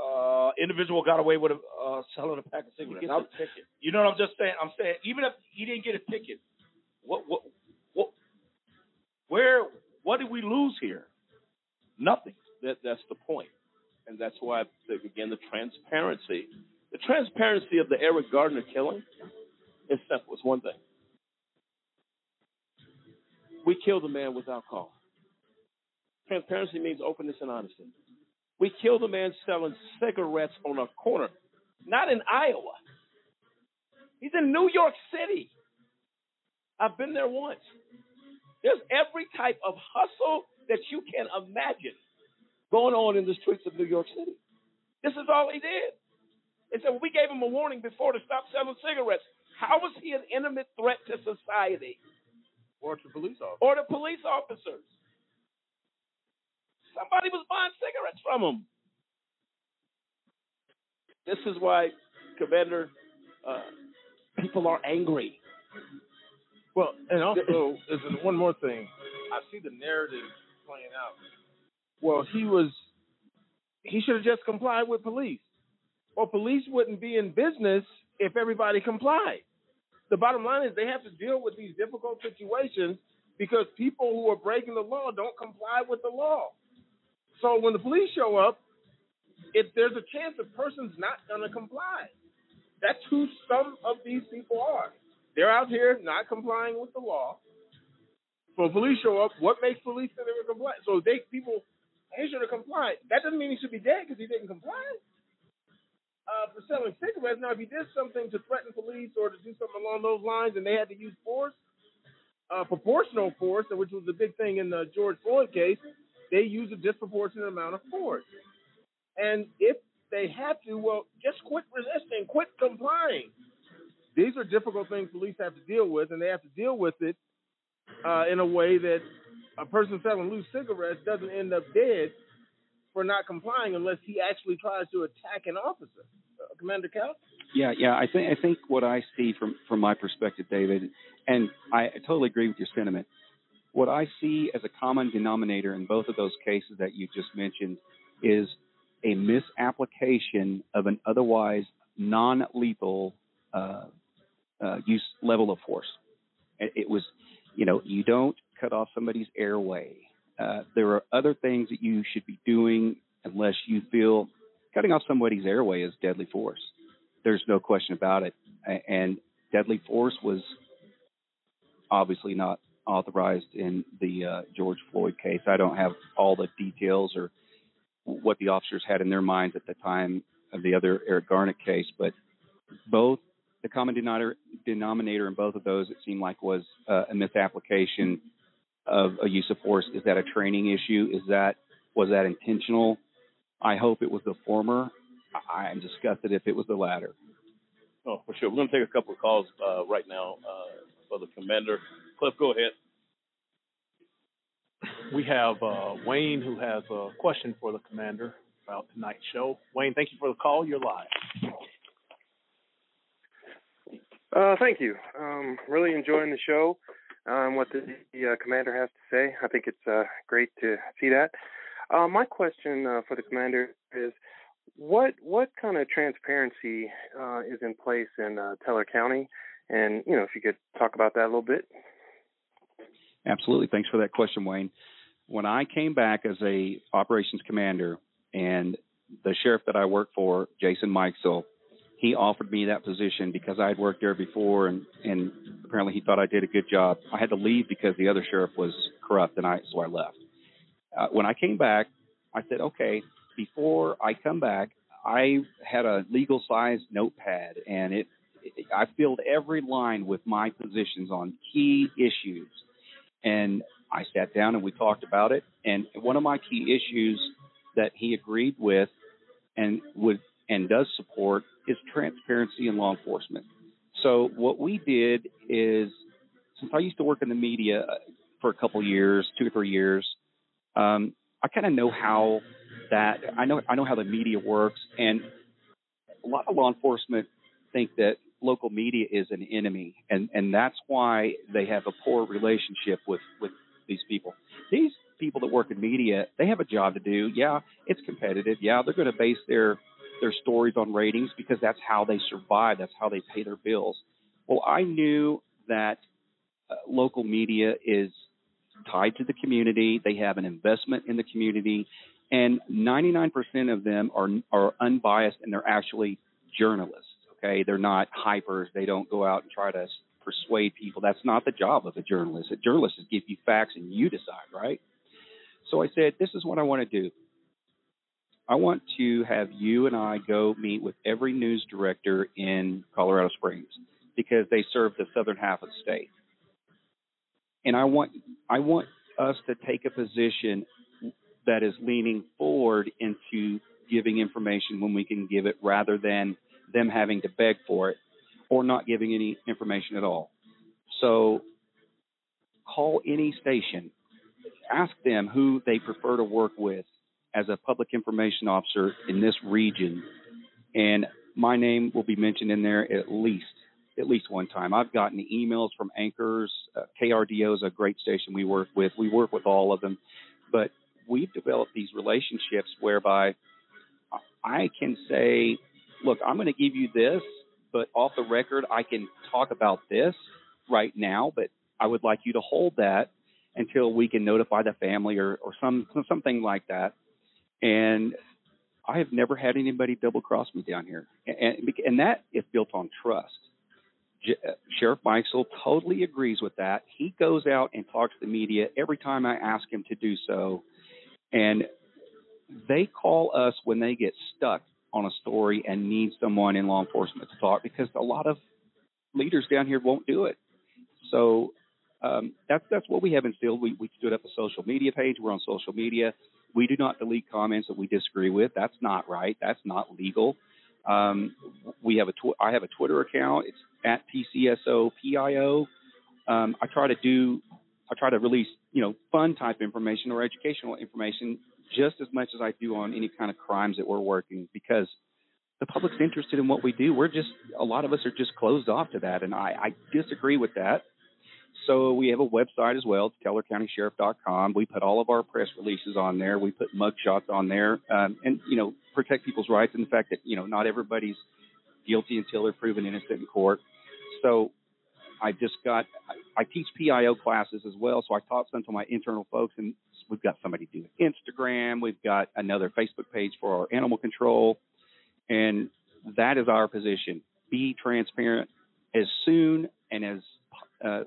S26: Uh, individual got away with a, uh, selling a pack of cigarettes.
S2: gets
S26: I'm-
S2: a ticket.
S26: You know what I'm just saying? I'm saying even if he didn't get a ticket, what what what where what did we lose here? Nothing.
S2: That that's the point. and that's why again the transparency, the transparency of the Eric Garner killing is simple. It's one thing. We killed a man without cause. Transparency means openness and honesty. We killed a man selling cigarettes on a corner, not in Iowa. He's in New York City. I've been there once. There's every type of hustle that you can imagine going on in the streets of New York City. This is all he did. Said, well, we gave him a warning before to stop selling cigarettes. How was he an intimate threat to society
S5: Or to police officers.
S2: or to police officers? Somebody was buying cigarettes from him. This is why, Commander, uh, people are angry.
S5: Well, and also, is one more thing. I see the narrative playing out. Well, he was, he should have just complied with police. Or police wouldn't be in business if everybody complied. The bottom line is they have to deal with these difficult situations because people who are breaking the law don't comply with the law. So when the police show up, if there's a chance a person's not going to comply. That's who some of these people are. They're out here not complying with the law. So police show up. What makes police say they were compliant? So they people, he should have complied. That doesn't mean he should be dead because he didn't comply. Uh, for selling cigarettes. Now, if he did something to threaten police or to do something along those lines, and they had to use force, uh, proportional force, which was the big thing in the George Floyd case, they use a disproportionate amount of force. And if they have to, well, just quit resisting, quit complying. These are difficult things police have to deal with, and they have to deal with it uh, in a way that a person selling loose cigarettes doesn't end up dead for not complying unless he actually tries to attack an officer. Uh, Commander Cal?
S3: Yeah, yeah. I think I think what I see from from my perspective, David, and I totally agree with your sentiment. What I see as a common denominator in both of those cases that you just mentioned is a misapplication of an otherwise non-lethal uh, uh, use level of force. It, it was, you know, you don't cut off somebody's airway. Uh, there are other things that you should be doing unless you feel cutting off somebody's airway is deadly force. There's no question about it. And deadly force was obviously not authorized in the uh, George Floyd case. I don't have all the details or what the officers had in their minds at the time of the other Eric Garner case, but both the common denominator, denominator in both of those it seemed like was uh, a misapplication of a use of force. Is that a training issue? Is that was that intentional? I hope it was the former. I- I'm disgusted if it was the latter.
S2: Oh, for sure. We're going to take a couple of calls uh, right now uh, for the commander. Cliff, go ahead.
S14: We have uh, Wayne who has a question for the commander about tonight's show. Wayne, thank you for the call. You're live.
S27: Uh, thank you. Um, really enjoying the show. Um, what the, the uh, commander has to say. I think it's uh, great to see that. Uh, my question uh, for the commander is, what what kind of transparency uh, is in place in uh, Teller County? And you know, if you could talk about that a little bit.
S3: Absolutely. Thanks for that question, Wayne. When I came back as a operations commander and the sheriff that I worked for, Jason Mikesell, he offered me that position because I had worked there before and, and apparently he thought I did a good job. I had to leave because the other sheriff was corrupt and I so I left. Uh, when I came back, I said, okay, before I come back, I had a legal size notepad and it I filled every line with my positions on key issues. And I sat down and we talked about it. And one of my key issues that he agreed with and would and does support is transparency in law enforcement. So what we did is, since I used to work in the media for a couple years, two or three years, um, I kind of know how that I know I know how the media works, and a lot of law enforcement think that local media is an enemy, and and that's why they have a poor relationship with with these people. These people that work in media, they have a job to do. Yeah, it's competitive. Yeah, they're going to base their their stories on ratings because that's how they survive. That's how they pay their bills. Well, I knew that uh, local media is tied to the community. They have an investment in the community, and 99% of them are are unbiased and they're actually journalists. Okay, they're not hypers. They don't go out and try to persuade people. That's not the job of a journalist. A journalist is give you facts and you decide, right? So I said, this is what I want to do. I want to have you and I go meet with every news director in Colorado Springs because they serve the southern half of the state. And I want I want us to take a position that is leaning forward into giving information when we can give it rather than them having to beg for it or not giving any information at all. So call any station, ask them who they prefer to work with as a public information officer in this region, and my name will be mentioned in there at least at least one time. I've gotten emails from anchors. Uh, KRDO is a great station we work with. We work with all of them, but we've developed these relationships whereby I can say, look, I'm going to give you this, but off the record, I can talk about this right now, but I would like you to hold that until we can notify the family or, or some something like that. And I have never had anybody double cross me down here, and, and that is built on trust. J- uh, Sheriff Mikesell totally agrees with that. He goes out and talks to the media every time I ask him to do so, and they call us when they get stuck on a story and need someone in law enforcement to talk because a lot of leaders down here won't do it. So um, that's that's what we have instilled. We we stood up a social media page. We're on social media. We do not delete comments that we disagree with. That's not right. That's not legal. Um, we have a tw- I have a Twitter account. It's at TCSOPIO. Um, I try to do I try to release you know fun type information or educational information just as much as I do on any kind of crimes that we're working because the public's interested in what we do. We're just a lot of us are just closed off to that, and I, I disagree with that. So we have a website as well, TellerCountySheriff.com. We put all of our press releases on there. We put mug shots on there, um, and you know protect people's rights and the fact that you know not everybody's guilty until they're proven innocent in court. So I just got I, teach PIO classes as well, so I taught some to my internal folks, and we've got somebody doing Instagram. We've got another Facebook page for our animal control, and that is our position: be transparent as soon and as uh,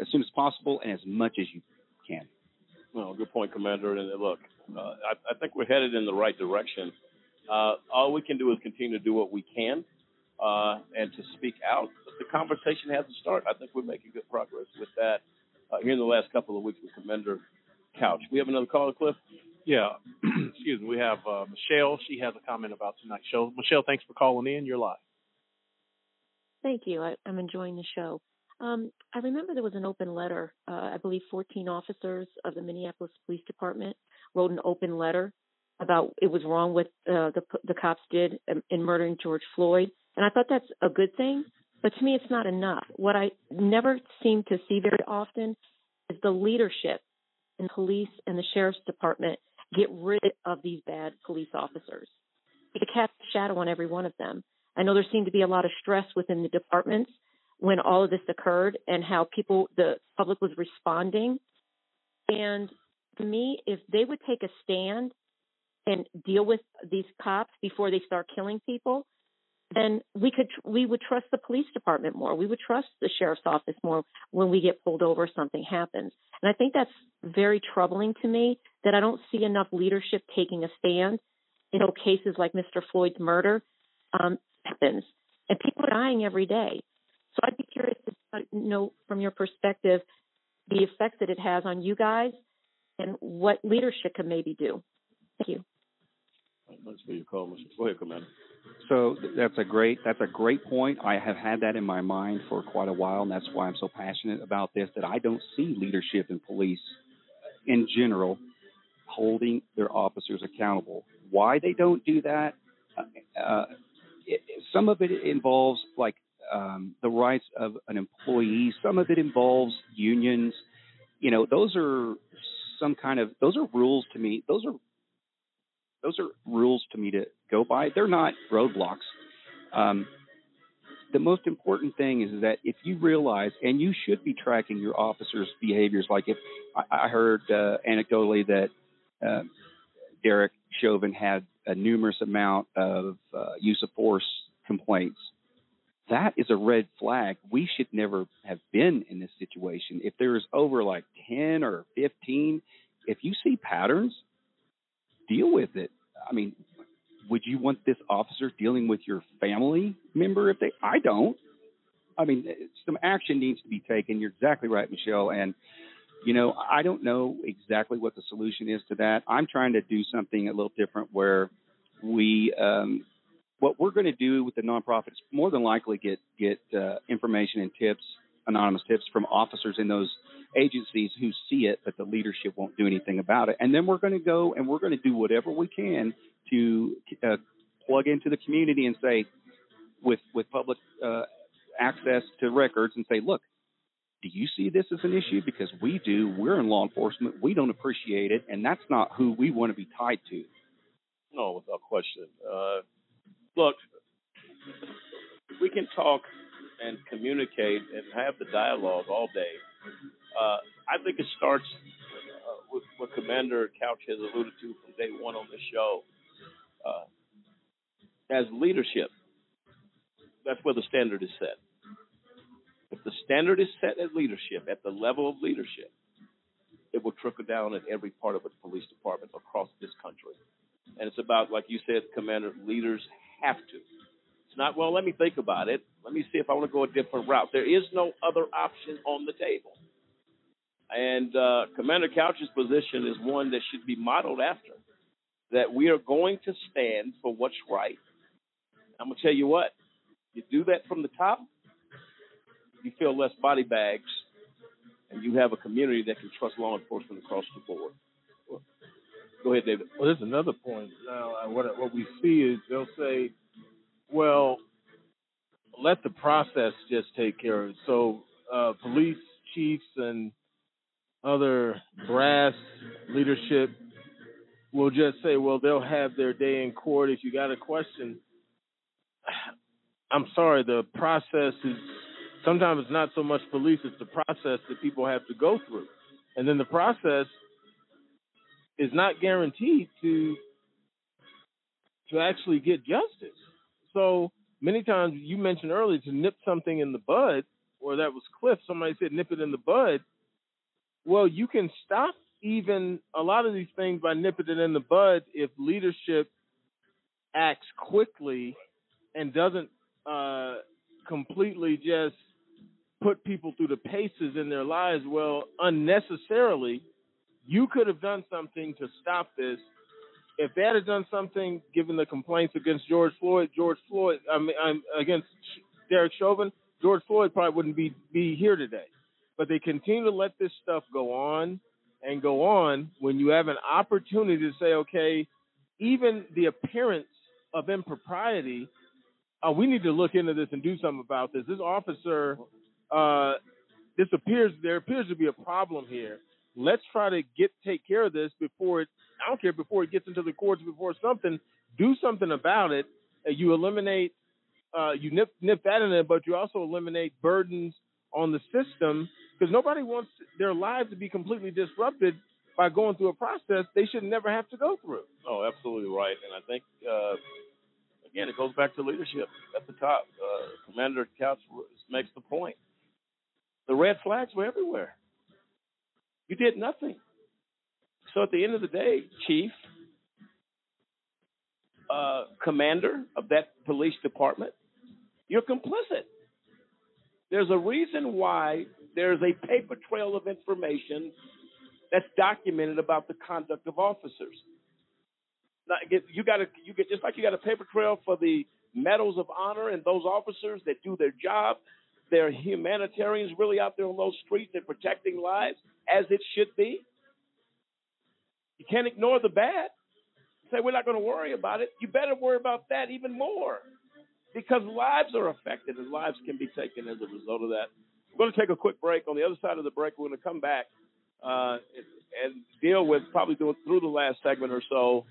S3: as soon as possible and as much as you can.
S2: Well, good point, Commander. And look, uh, I, I, think we're headed in the right direction. Uh, all we can do is continue to do what we can uh, and to speak out. But the conversation has to start. I think we're making good progress with that uh, here in the last couple of weeks with Commander Couch. We have another caller, Cliff.
S14: Yeah, excuse me. We have uh, Michelle. She has a comment about tonight's show. Michelle, thanks for calling in. You're live.
S28: Thank you. I, am enjoying the show. Um, I remember there was an open letter. Uh, I believe 14 officers of the Minneapolis Police Department wrote an open letter about it was wrong what uh, the the cops did in, in murdering George Floyd, and I thought that's a good thing. But to me, it's not enough. What I never seem to see very often is the leadership in police and the sheriff's department get rid of these bad police officers. They cast a shadow on every one of them. I know there seemed to be a lot of stress within the departments when all of this occurred and how people, the public was responding And to me, if they would take a stand and deal with these cops before they start killing people, then we could we would trust the police department more. We would trust the sheriff's office more when we get pulled over, something happens. And I think that's very troubling to me that I don't see enough leadership taking a stand until cases like Mr. Floyd's murder um, happens, and people are dying every day. So I'd be curious to know from your perspective the effect that it has on you guys and what leadership can maybe do. Thank you.
S2: Thanks for your call, Mr. Go ahead, Commander.
S3: So that's a great that's a great point. I have had that in my mind for quite a while, and that's why I'm so passionate about this. That I don't see leadership in police in general holding their officers accountable. Why they don't do that? Uh, uh it, some of it involves like um, the rights of an employee. Some of it involves unions. You know, those are some kind of those are rules to me. Those are those are rules to me to go by. They're not roadblocks. Um, the most important thing is that if you realize, and you should be tracking your officers' behaviors. Like if I, I heard uh, anecdotally that uh, Derek Chauvin had a numerous amount of uh, use of force complaints. That is a red flag. We should never have been in this situation. If there's over like 10 or 15, if you see patterns, deal with it. I mean, would you want this officer dealing with your family member if they I don't. I mean, some action needs to be taken. You're exactly right, Michelle, and you know, I don't know exactly what the solution is to that. I'm trying to do something a little different where we um what we're going to do with the nonprofits more than likely get get uh, information and tips, anonymous tips from officers in those agencies who see it, but the leadership won't do anything about it. And then we're going to go and we're going to do whatever we can to uh, plug into the community and say, with with public uh, access to records, and say, look, do you see this as an issue? Because we do. We're in law enforcement. We don't appreciate it, and that's not who we want to be tied to.
S2: No, without question. Uh, look, we can talk and communicate and have the dialogue all day. Uh, I think it starts uh, with what Commander Couch has alluded to from day one on the show. Uh, as leadership, that's where the standard is set. If the standard is set at leadership, at the level of leadership, it will trickle down at every part of the police department across this country. And it's about, like you said, Commander, leaders have to. It's not, well, let me think about it. Let me see if I want to go a different route. There is no other option on the table. And uh, Commander Couch's position is one that should be modeled after. That we are going to stand for what's right. I'm gonna tell you what. You do that from the top, you feel less body bags, and you have a community that can trust law enforcement across the board. Go ahead, David.
S5: Well, there's another point. Now, what what we see is they'll say, "Well, let the process just take care of it." So, uh, police chiefs and other brass leadership will just say, well, they'll have their day in court. If you got a question, I'm sorry, the process is sometimes it's not so much police, it's the process that people have to go through. And then the process is not guaranteed to to actually get justice. So many times you mentioned earlier to nip something in the bud, or that was Cliff, somebody said nip it in the bud well, you can stop even a lot of these things by nipping it in the bud if leadership acts quickly and doesn't uh, completely just put people through the paces in their lives. Well, unnecessarily, you could have done something to stop this. If they had done something, given the complaints against George Floyd, George Floyd, I mean, I'm against Derek Chauvin, George Floyd probably wouldn't be be here today but they continue to let this stuff go on and go on when you have an opportunity to say, okay, even the appearance of impropriety, uh, we need to look into this and do something about this. This officer, uh, this appears there appears to be a problem here. Let's try to get take care of this before it. I don't care before it gets into the courts, before something. Do something about it. Uh, you eliminate, uh, you nip nip that in there, but you also eliminate burdens on the system because nobody wants their lives to be completely disrupted by going through a process they should never have to go through.
S2: Oh, absolutely right. And I think, uh, again, it goes back to leadership at the top. Uh, Commander Couch makes the point. The red flags were everywhere. You did nothing. So at the end of the day, Chief, uh, Commander of that police department, you're complicit. There's a reason why there's a paper trail of information that's documented about the conduct of officers. Now, you got to you get just like you got a paper trail for the medals of honor and those officers that do their job. They're humanitarians really out there on those streets and protecting lives as it should be. You can't ignore the bad. Say we're not going to worry about it. You better worry about that even more because lives are affected and lives can be taken as a result of that. We're going to take a quick break. On the other side of the break, we're going to come back uh, and, deal with probably through, through the last segment or so.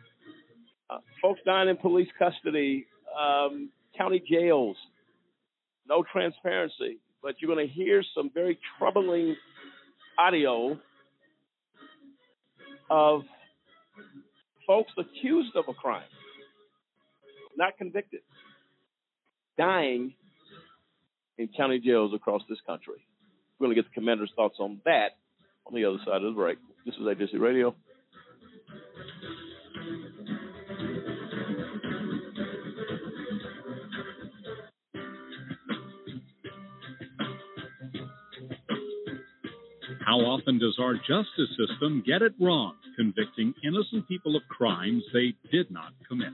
S2: Uh, folks dying in police custody, um, county jails, no transparency. But you're going to hear some very troubling audio of folks accused of a crime, not convicted dying in county jails across this country. We're going to get the commander's thoughts on that on the other side of the break. This is AJC Radio.
S29: How often does our justice system get it wrong, convicting innocent people of crimes they did not commit?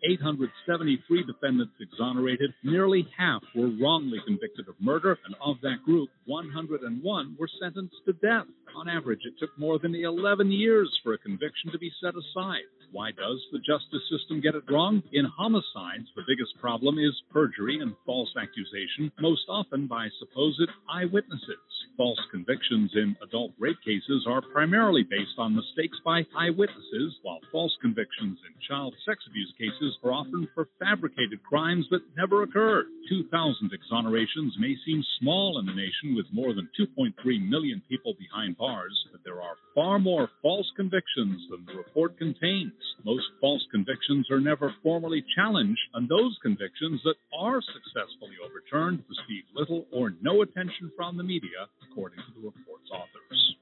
S29: 873 defendants exonerated, nearly half were wrongly convicted of murder, and of that group, 101 were sentenced to death. On average, it took more than 11 years for a conviction to be set aside. Why does the justice system get it wrong? In homicides, the biggest problem is perjury and false accusation, most often by supposed eyewitnesses. False convictions in adult rape cases are primarily based on mistakes by eyewitnesses, while false convictions in child sex abuse cases are often for fabricated crimes that never occurred. 2,000 exonerations may seem small in a nation with more than 2.3 million people behind bars, but there are far more false convictions than the report contains. Most false convictions are never formally challenged, and those convictions that are successfully overturned receive little or no attention from the media, according to the report's authors.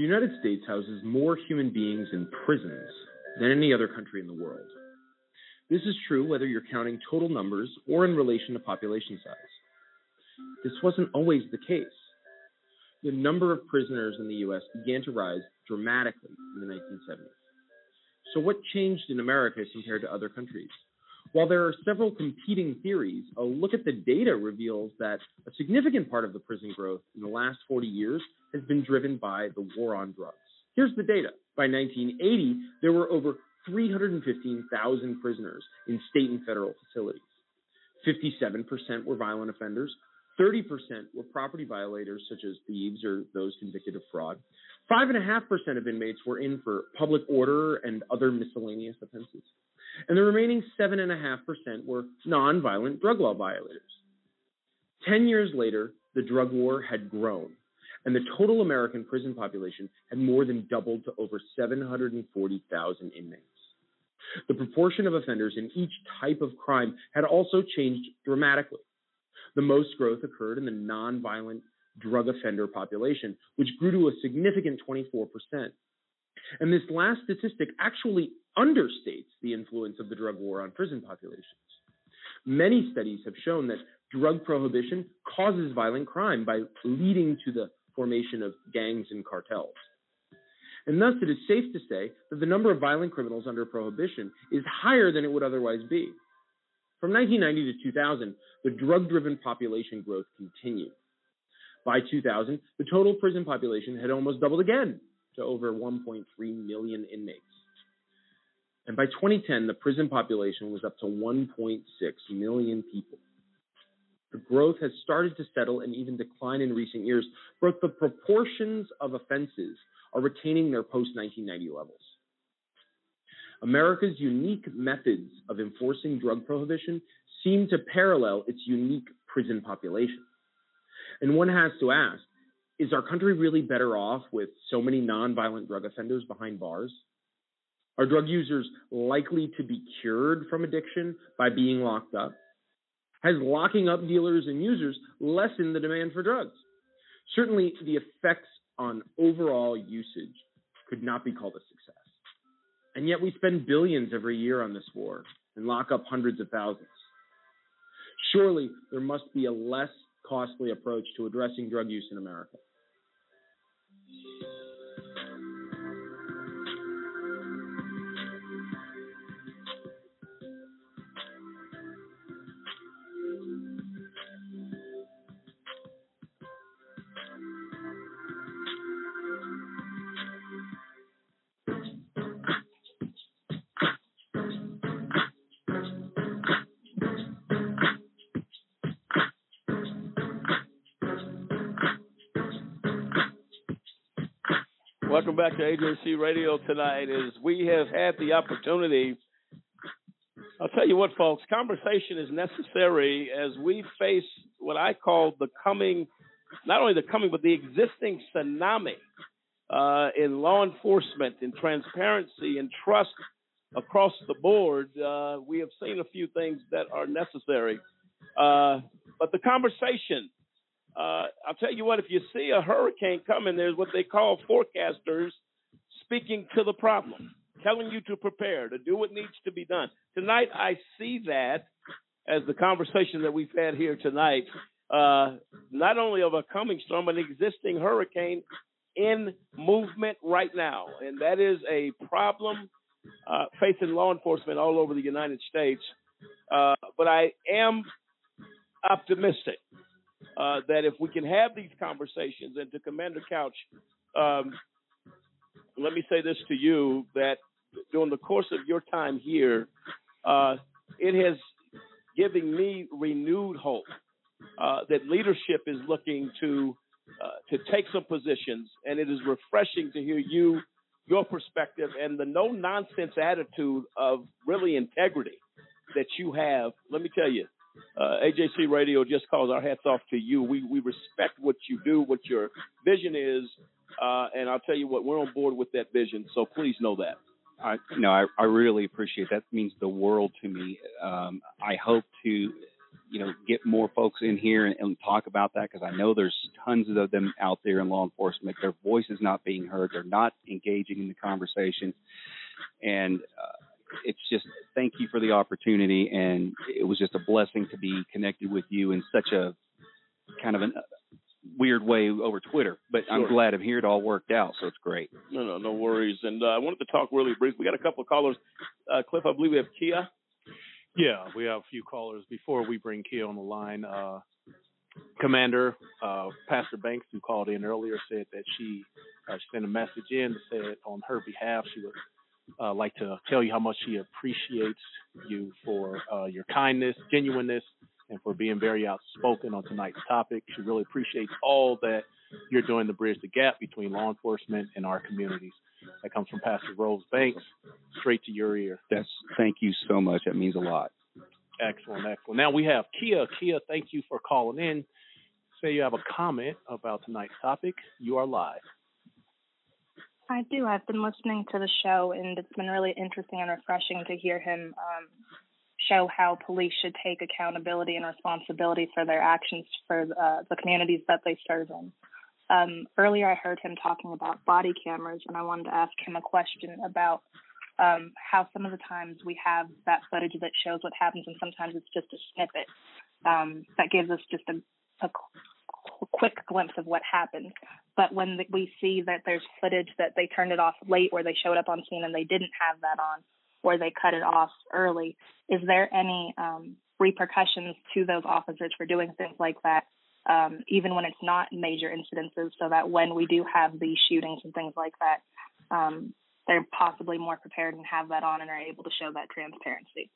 S30: The United States houses more human beings in prisons than any other country in the world. This is true whether you're counting total numbers or in relation to population size. This wasn't always the case. The number of prisoners in the U.S. began to rise dramatically in the 1970s. So, what changed in America compared to other countries? While there are several competing theories, a look at the data reveals that a significant part of the prison growth in the last 40 years has been driven by the war on drugs. Here's the data. By 1980, there were over 315,000 prisoners in state and federal facilities. 57% were violent offenders, 30% were property violators, such as thieves or those convicted of fraud. 5.5% of inmates were in for public order and other miscellaneous offenses and the remaining 7.5% were nonviolent drug law violators. Ten years later, the drug war had grown, and the total American prison population had more than doubled to over 740,000 inmates. The proportion of offenders in each type of crime had also changed dramatically. The most growth occurred in the nonviolent drug offender population, which grew to a significant 24%. And this last statistic actually understates the influence of the drug war on prison populations. Many studies have shown that drug prohibition causes violent crime by leading to the formation of gangs and cartels. And thus, it is safe to say that the number of violent criminals under prohibition is higher than it would otherwise be. From 1990 to 2000, the drug driven population growth continued. By 2000, the total prison population had almost doubled again to over 1.3 million inmates. And by 2010, the prison population was up to 1.6 million people. The growth has started to settle and even decline in recent years, but the proportions of offenses are retaining their post 1990 levels. America's unique methods of enforcing drug prohibition seem to parallel its unique prison population. And one has to ask is our country really better off with so many nonviolent drug offenders behind bars? Are drug users likely to be cured from addiction by being locked up? Has locking up dealers and users lessened the demand for drugs? Certainly, the effects on overall usage could not be called a success. And yet, we spend billions every year on this war and lock up hundreds of thousands. Surely, there must be a less costly approach to addressing drug use in America.
S2: Welcome back to AJC Radio tonight. As we have had the opportunity, I'll tell you what, folks, conversation is necessary as we face what I call the coming, not only the coming, but the existing tsunami uh, in law enforcement, in transparency, and trust across the board. Uh, we have seen a few things that are necessary. Uh, but the conversation uh, I'll tell you what, if you see a hurricane coming, there's what they call forecasters speaking to the problem, telling you to prepare, to do what needs to be done. Tonight, I see that as the conversation that we've had here tonight, uh, not only of a coming storm, an existing hurricane in movement right now. And that is a problem uh, facing law enforcement all over the United States. Uh, but I am optimistic uh, that if we can have these conversations, and to Commander Couch, um, let me say this to you that during the course of your time here, uh, it has given me renewed hope uh, that leadership is looking to uh, to take some positions, and it is refreshing to hear you, your perspective, and the no nonsense attitude of really integrity that you have. Let me tell you, uh, AJC Radio Just Cause our hats off to you. We we respect what you do, what your vision is, uh, and I'll tell you what, we're on board with that vision. So please know that.
S3: I no, I, I really appreciate that. that. Means the world to me. Um, I hope to, you know, get more folks in here and, and talk about that because I know there's tons of them out there in law enforcement. Their voice is not being heard. They're not engaging in the conversation, and uh, it's just thank you for the opportunity, and it was just a blessing to be connected with you in such a kind of a weird way over Twitter. But sure. I'm glad I'm here. It all worked out, so it's great.
S2: No, no, no worries. And uh, I wanted to talk really brief. We got a couple of callers. Uh, Cliff, I believe we have Kia.
S14: Yeah, we have a few callers. Before we bring Kia on the line, uh, Commander uh, Pastor Banks, who called in earlier, said that she uh, sent a message in to say on her behalf she would uh, like to tell you how much she appreciates you for uh, your kindness, genuineness, and for being very outspoken on tonight's topic. She really appreciates all that you're doing to bridge the gap between law enforcement and our communities. That comes from Pastor Rose Banks, straight to your ear.
S3: That's thank you so much. That means a lot.
S14: Excellent, excellent. Now we have Kia. Kia, thank you for calling in. Say you have a comment about tonight's topic. You are live.
S31: I do. I've been listening to the show, and it's been really interesting and refreshing to hear him um, show how police should take accountability and responsibility for their actions for uh, the communities that they serve in. Um, earlier, I heard him talking about body cameras, and I wanted to ask him a question about um, how some of the times we have that footage that shows what happens, and sometimes it's just a snippet um, that gives us just a, a quick glimpse of what happened. But when we see that there's footage that they turned it off late, or they showed up on scene and they didn't have that on, or they cut it off early, is there any um, repercussions to those officers for doing things like that? Um, even when it's not major incidences, so that when we do have these shootings and things like that, um, they're possibly more prepared and have that on and are able to show that transparency.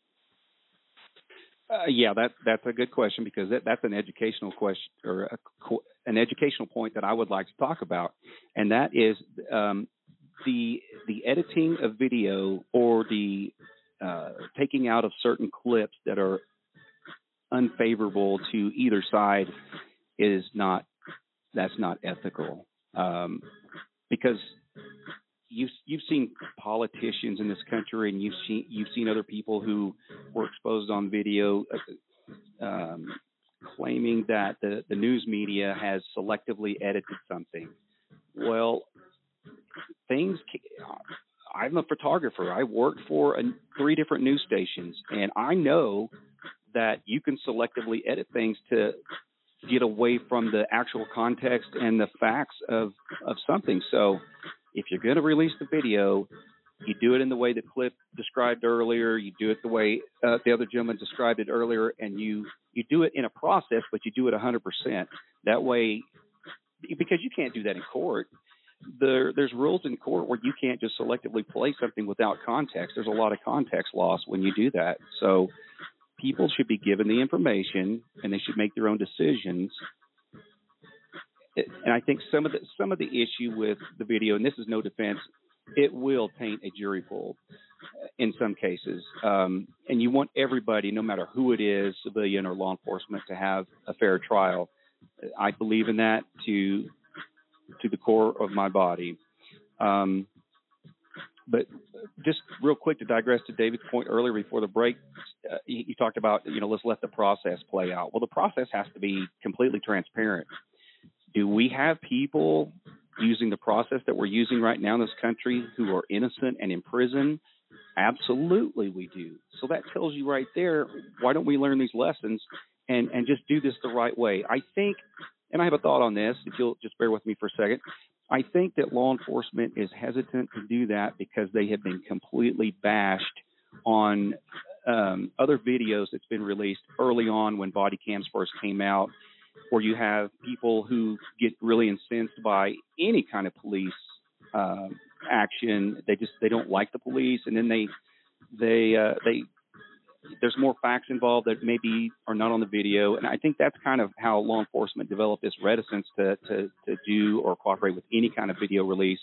S3: Uh, yeah, that that's a good question because that, that's an educational question or a, an educational point that I would like to talk about, and that is um, the the editing of video or the uh, taking out of certain clips that are unfavorable to either side is not that's not ethical. Um, because you've you've seen politicians in this country, and you've seen you've seen other people who were exposed on video, uh, um, claiming that the the news media has selectively edited something. Well, things. I'm a photographer. I worked for a, three different news stations, and I know that you can selectively edit things to get away from the actual context and the facts of of something. So if you're going to release the video, you do it in the way that Cliff described earlier. You do it the way uh, the other gentleman described it earlier, and you you do it in a process, but you do it 100%. That way, because you can't do that in court. There, there's rules in court where you can't just selectively play something without context. There's a lot of context loss when you do that. So people should be given the information and they should make their own decisions and I think some of the some of the issue with the video, and this is no defense, it will paint a jury pool in some cases. Um, and you want everybody, no matter who it is, civilian or law enforcement, to have a fair trial. I believe in that to to the core of my body. Um, but just real quick to digress to David's point earlier before the break, uh, he, he talked about you know let's let the process play out. Well, the process has to be completely transparent do we have people using the process that we're using right now in this country who are innocent and in prison? Absolutely, we do. So that tells you right there why don't we learn these lessons and and just do this the right way? I think, and I have a thought on this. If you'll just bear with me for a second. I think that law enforcement is hesitant to do that because they have been completely bashed on um, other videos that's been released early on when body cams first came out where you have people who get really incensed by any kind of police uh, action. They just they don't like the police, and then they they uh, they there's more facts involved that maybe are not on the video, and I think that's kind of how law enforcement developed this reticence to to to do or cooperate with any kind of video release.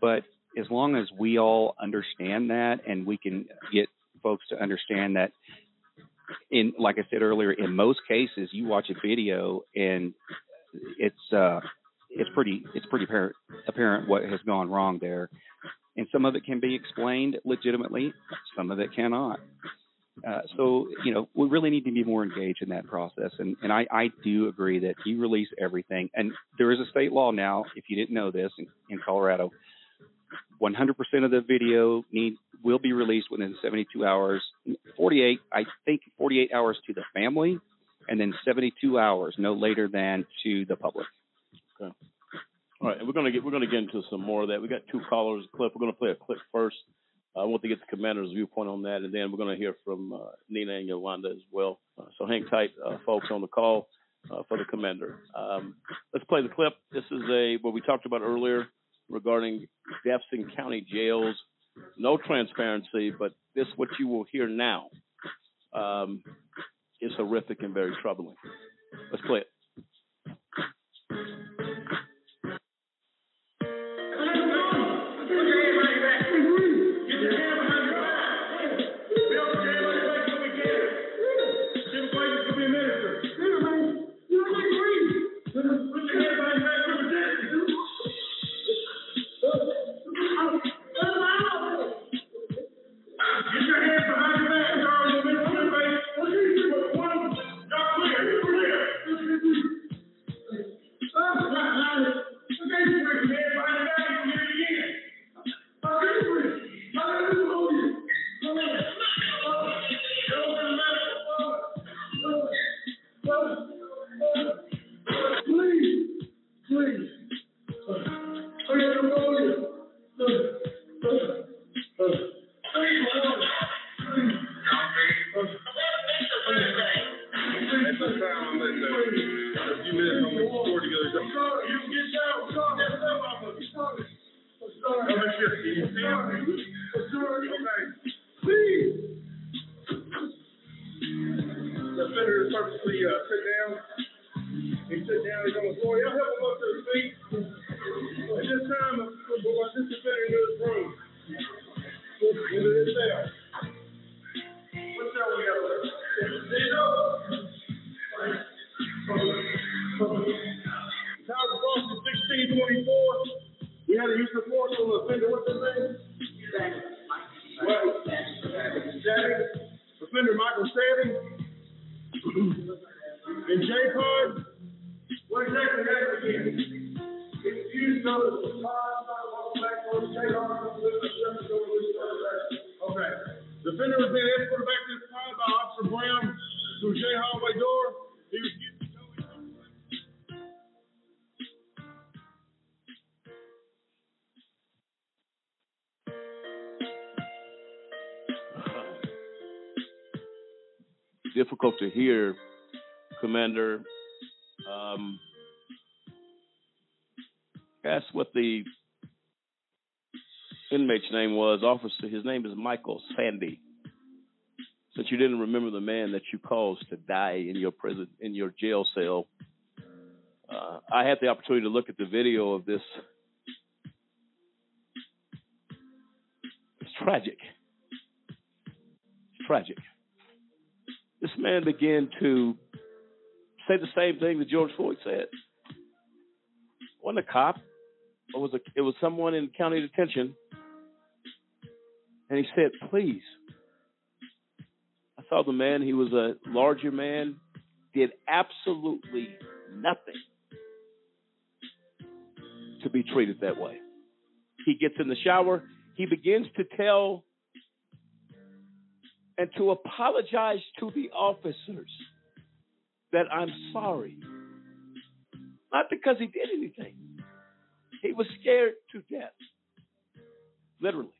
S3: But as long as we all understand that, and we can get folks to understand that in like I said earlier, in most cases, you watch a video and it's uh, it's pretty it's pretty apparent, apparent what has gone wrong there, and some of it can be explained legitimately, some of it cannot. Uh, so you know we really need to be more engaged in that process, and and I I do agree that you release everything, and there is a state law now. If you didn't know this, in, in Colorado, 100% of the video need will be released within 72 hours. 48, I think 48 hours to the family, and then 72 hours, no later than to the public.
S2: Okay. All right, we're gonna get we're gonna get into some more of that. We got two callers. Clip. We're gonna play a clip first. I want to get the commander's viewpoint on that, and then we're gonna hear from uh, Nina and Yolanda as well. Uh, so hang tight, uh, folks, on the call uh, for the commander. Um, let's play the clip. This is a what we talked about earlier regarding deaths in county jails. No transparency, but this, what you will hear now, um, is horrific and very troubling. Let's play it.
S32: To
S2: hear, Commander. Um, ask what the inmate's name was. Officer, his name is Michael Sandy. Since you didn't remember the man that you caused to die in your prison, in your jail cell, uh, I had the opportunity to look at the video of this. Began to say the same thing that George Floyd said. Wasn't a cop. It was a, it was someone in county detention. And he said, please. I saw the man, he was a larger man, did absolutely nothing to be treated that way. He gets in the shower, he begins to tell and to apologize to the officers that I'm sorry. Not because he did anything. He was scared to death. Literally.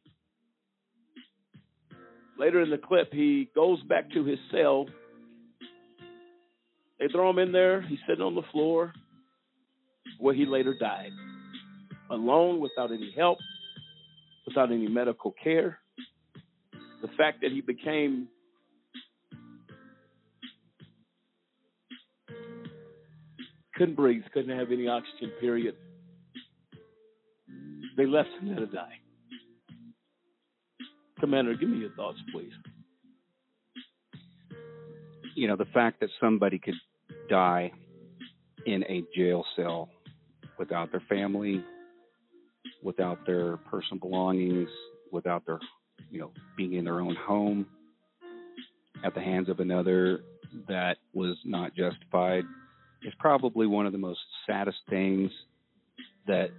S2: Later in the clip, he goes back to his cell. They throw him in there. He's sitting on the floor where he later died. Alone, without any help, without any medical care the fact that he became couldn't breathe, couldn't have any oxygen, period. They left him there to die. Commander, give me your thoughts, please.
S3: You know, the fact that somebody could die in a jail cell without their family, without their personal belongings, without their you know, being in their own home at the hands of another that was not justified is probably one of the most saddest things that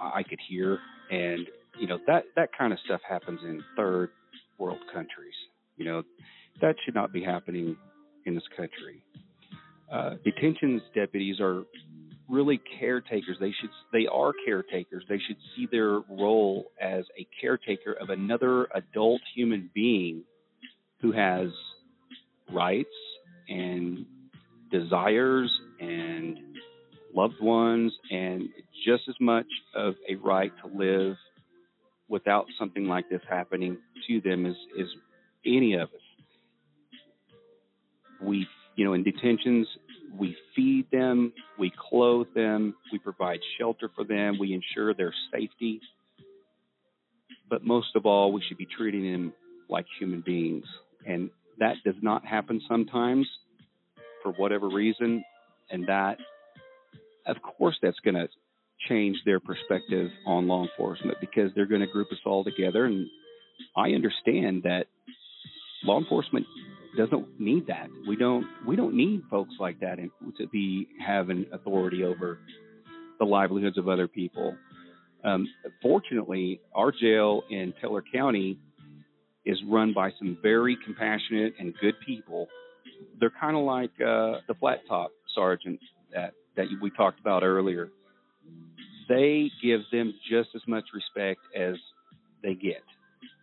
S3: I could hear. And, you know, that, that kind of stuff happens in third world countries. You know, that should not be happening in this country. Uh, detentions deputies are really caretakers. They should they are caretakers. They should see their role as a caretaker of another adult human being who has rights and desires and loved ones and just as much of a right to live without something like this happening to them as, as any of us. We, you know, in detentions, we feed them, we clothe them, we provide shelter for them, we ensure their safety. But most of all, we should be treating them like human beings. And that does not happen sometimes for whatever reason. And that, of course, that's going to change their perspective on law enforcement because they're going to group us all together. And I understand that law enforcement doesn't need that. We don't we don't need folks like that in, to be having authority over the livelihoods of other people. Um, fortunately, our jail in Teller County is run by some very compassionate and good people. They're kind of like uh, the flat top sergeant that that we talked about earlier. They give them just as much respect as they get,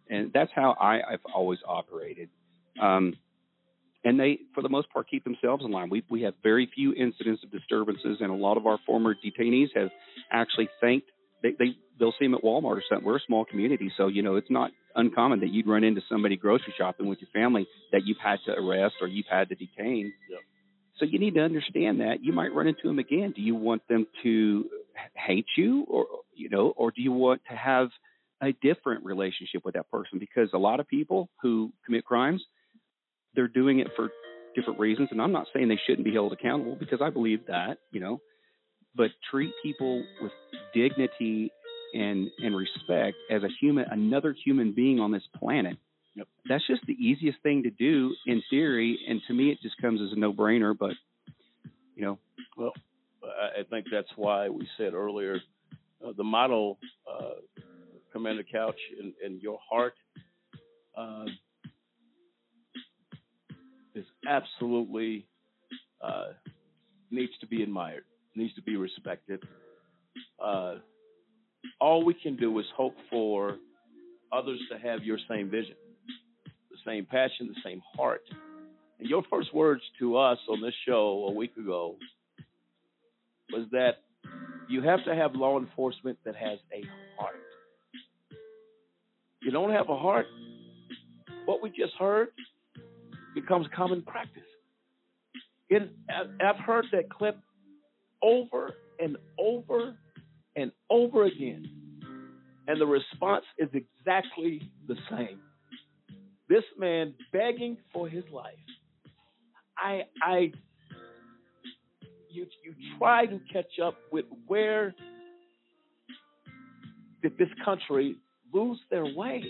S3: and that's how I, I've always operated. Um, and they, for the most part, keep themselves in line. We we have very few incidents of disturbances, and a lot of our former detainees have actually thanked. They they they'll see them at Walmart or something. We're a small community, so you know it's not uncommon that you'd run into somebody grocery shopping with your family that you've had to arrest or you've had to detain.
S2: Yep.
S3: So you need to understand that you might run into them again. Do you want them to hate you, or you know, or do you want to have a different relationship with that person? Because a lot of people who commit crimes, they're doing it for different reasons, and I'm not saying they shouldn't be held accountable because I believe that, you know, but treat people with dignity and and respect as a human, another human being on this planet.
S2: Yep.
S3: That's just the easiest thing to do in theory, and to me, it just comes as a no-brainer. But you know,
S2: Well, I think that's why we said earlier uh, the model, uh, Commander Couch, in, in your heart uh, is absolutely uh, needs to be admired, needs to be respected. Uh, all we can do is hope for others to have your same vision, the same passion, the same heart. And your first words to us on this show a week ago was that you have to have law enforcement that has a heart. You don't have a heart, what we just heard becomes common practice. It, I've heard that clip over and over and over again, and the response is exactly the same. This man begging for his life. I, I, you, you try to catch up with where did this country lose their way?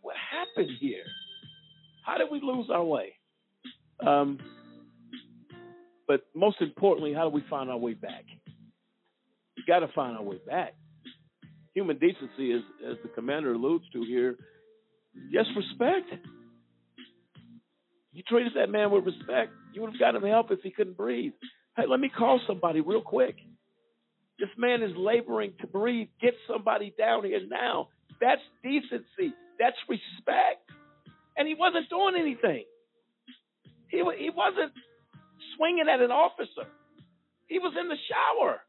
S2: What happened here? How did we lose our way? Um, but most importantly, how do we find our way back? We got to find our way back. Human decency, as, as the commander alludes to here, just respect. You treated that man with respect. You would have got him help if he couldn't breathe. Hey, let me call somebody real quick. This man is laboring to breathe. Get somebody down here now. That's decency. That's respect. And he wasn't doing anything. He he wasn't swinging at an officer. He was in the shower.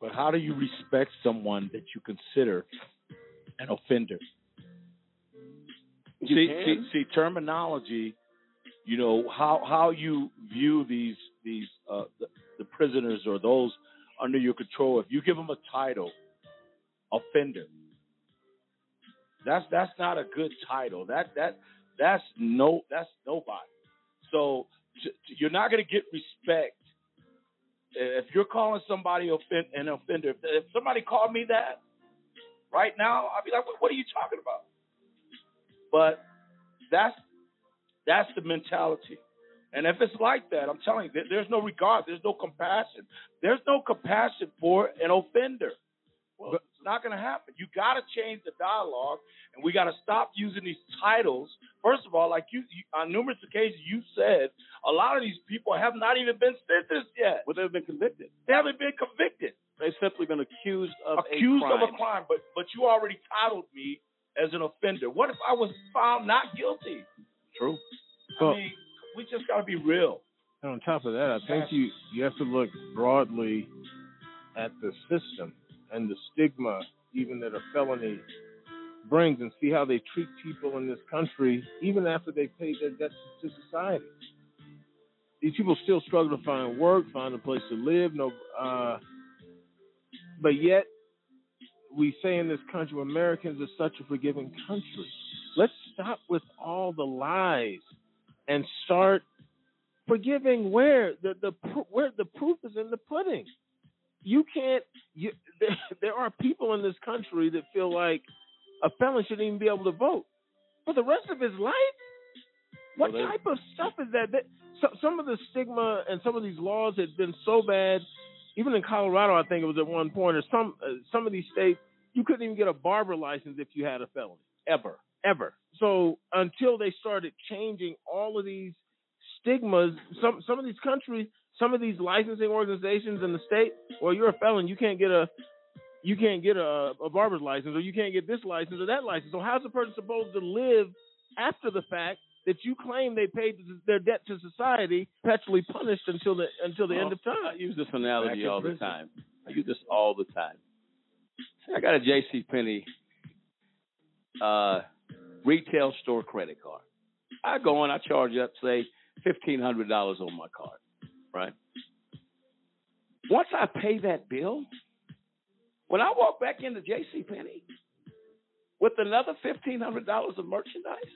S26: But how do you respect someone that you consider an offender?
S2: You
S26: see, see, see, terminology. You know how how you view these these uh, the, the prisoners or those under your control. If you give them a title, offender, that's that's not a good title. That that that's no that's nobody. So t- t- you're not going to get respect if you're calling somebody offen- an offender. If, somebody called me that right now, I'd be like, what, are you talking about? But that's that's the mentality. And if it's like that, I'm telling you, there's no regard, there's no compassion, there's no compassion for an offender. Well, not going to happen. You got to change the dialogue, and we got to stop using these titles. First of all, like you, you on numerous occasions, you said a lot of these people have not even been sentenced yet.
S2: Well, they've been convicted.
S26: They haven't been convicted.
S2: They've simply been accused of
S26: accused
S2: a crime.
S26: of a crime, but but you already titled me as an offender. What if I was found not guilty?
S2: True.
S5: Well-
S26: I mean, we just got to be real.
S5: And on top of that, I think you you have to look broadly at the system and the stigma even that a felony brings and see how they treat people in this country even after they pay their debts to society. These people still struggle to find work, find a place to live, no uh but yet we say in this country Americans are such a forgiving country. Let's stop with all the lies and start forgiving where the the where the proof is in the pudding. You can't. You, there, there are people in this country that feel like a felon shouldn't even be able to vote for the rest of his life. What
S2: Well, they-
S5: type of stuff is that? that so, some of the stigma and some of these laws had been so bad. Even in Colorado, I think it was at one point, or some uh, some of these states, you couldn't even get a barber license if you had a felony ever, ever. So until they started changing all of these stigmas, some some of these countries, some of these licensing organizations in the state, well, you're a felon, you can't get a you can't get a, a barber's license, or you can't get this license or that license. So how's a person supposed to live after the fact that you claim they paid their debt to society, perpetually punished until the until the end of time.
S2: I use this analogy all the time. I use this all the time. I got a J.C. Penney uh, retail store credit card. I go and I charge up say fifteen hundred dollars on my card, right? Once I pay that bill, when I walk back into J.C. Penney with another fifteen hundred dollars of merchandise,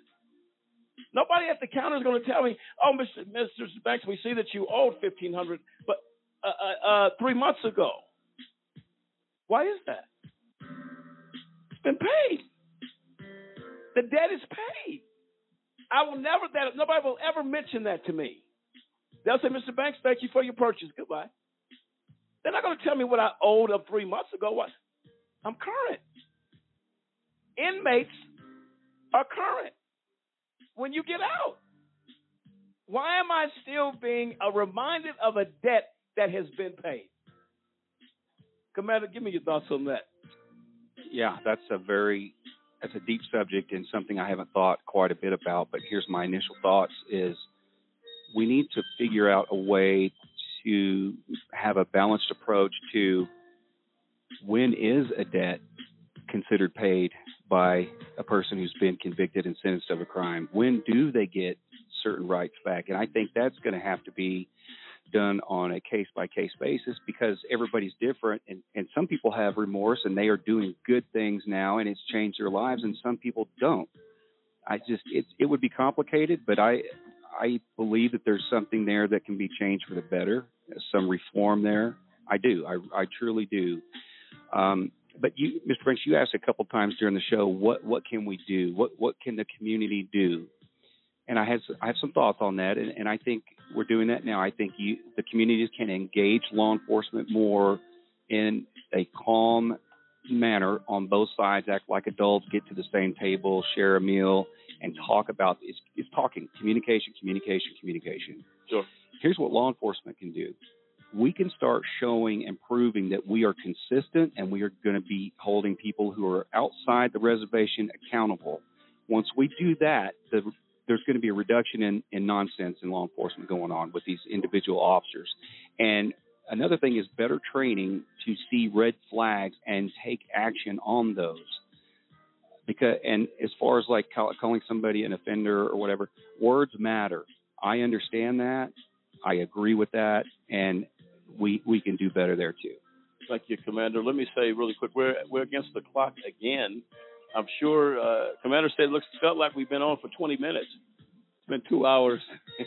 S2: nobody at the counter is going to tell me, "Oh, Mr. Mr. Banks, we see that you owed fifteen hundred, but uh, uh, uh, three months ago." Why is that? It's been paid. The debt is paid. I will never that nobody will ever mention that to me. They'll say, Mr. Banks, thank you for your purchase. Goodbye. They're not going to tell me what I owed of three months ago. What? I'm current. Inmates are current when you get out. Why am I still being reminded of a debt that has been paid? Commander, give me your thoughts on that.
S3: Yeah, that's a very that's a deep subject and something I haven't thought quite a bit about. But here's my initial thoughts: is we need to figure out a way to have a balanced approach to when is a debt considered paid by a person who's been convicted and sentenced of a crime? When do they get certain rights back? And I think that's going to have to be done on a case by case basis because everybody's different and, and some people have remorse and they are doing good things now and it's changed their lives and some people don't. I just it it would be complicated, but I I believe that there's something there that can be changed for the better, some reform there. I do. I I truly do. Um, but you, Mr. Banks, you asked a couple times during the show, what what can we do? What what can the community do? And I have I have some thoughts on that, and, and I think we're doing that now. I think you, the communities can engage law enforcement more in a calm manner on both sides, act like adults, get to the same table, share a meal, and talk about it's, it's talking, communication, communication, communication.
S2: Sure.
S3: Here's what law enforcement can do. We can start showing and proving that we are consistent and we are going to be holding people who are outside the reservation accountable. Once we do that, the, there's going to be a reduction in, in nonsense in law enforcement going on with these individual officers. And another thing is better training to see red flags and take action on those. Because and as far as like call, calling somebody an offender or whatever, words matter. I understand that. I agree with that, and we we can do better there too.
S2: Thank you, Commander. Let me say really quick, we're we're against the clock again. I'm sure uh, Commander said it looks felt like we've been on for 20 minutes. It's been two hours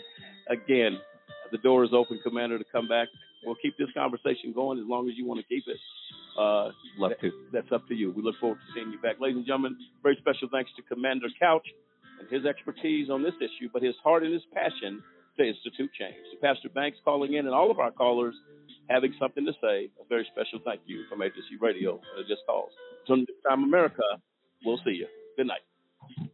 S2: again. The door is open, Commander, to come back. We'll keep this conversation going as long as you want to keep it. Uh,
S3: Love to.
S2: That's up to you. We look forward to seeing you back, ladies and gentlemen. Very special thanks to Commander Couch and his expertise on this issue, but his heart and his passion to institute change. To Pastor Banks calling in and all of our callers having something to say. A very special thank you from AJC Radio. Uh, Just Cause. Until next time, America. We'll see you. Good night.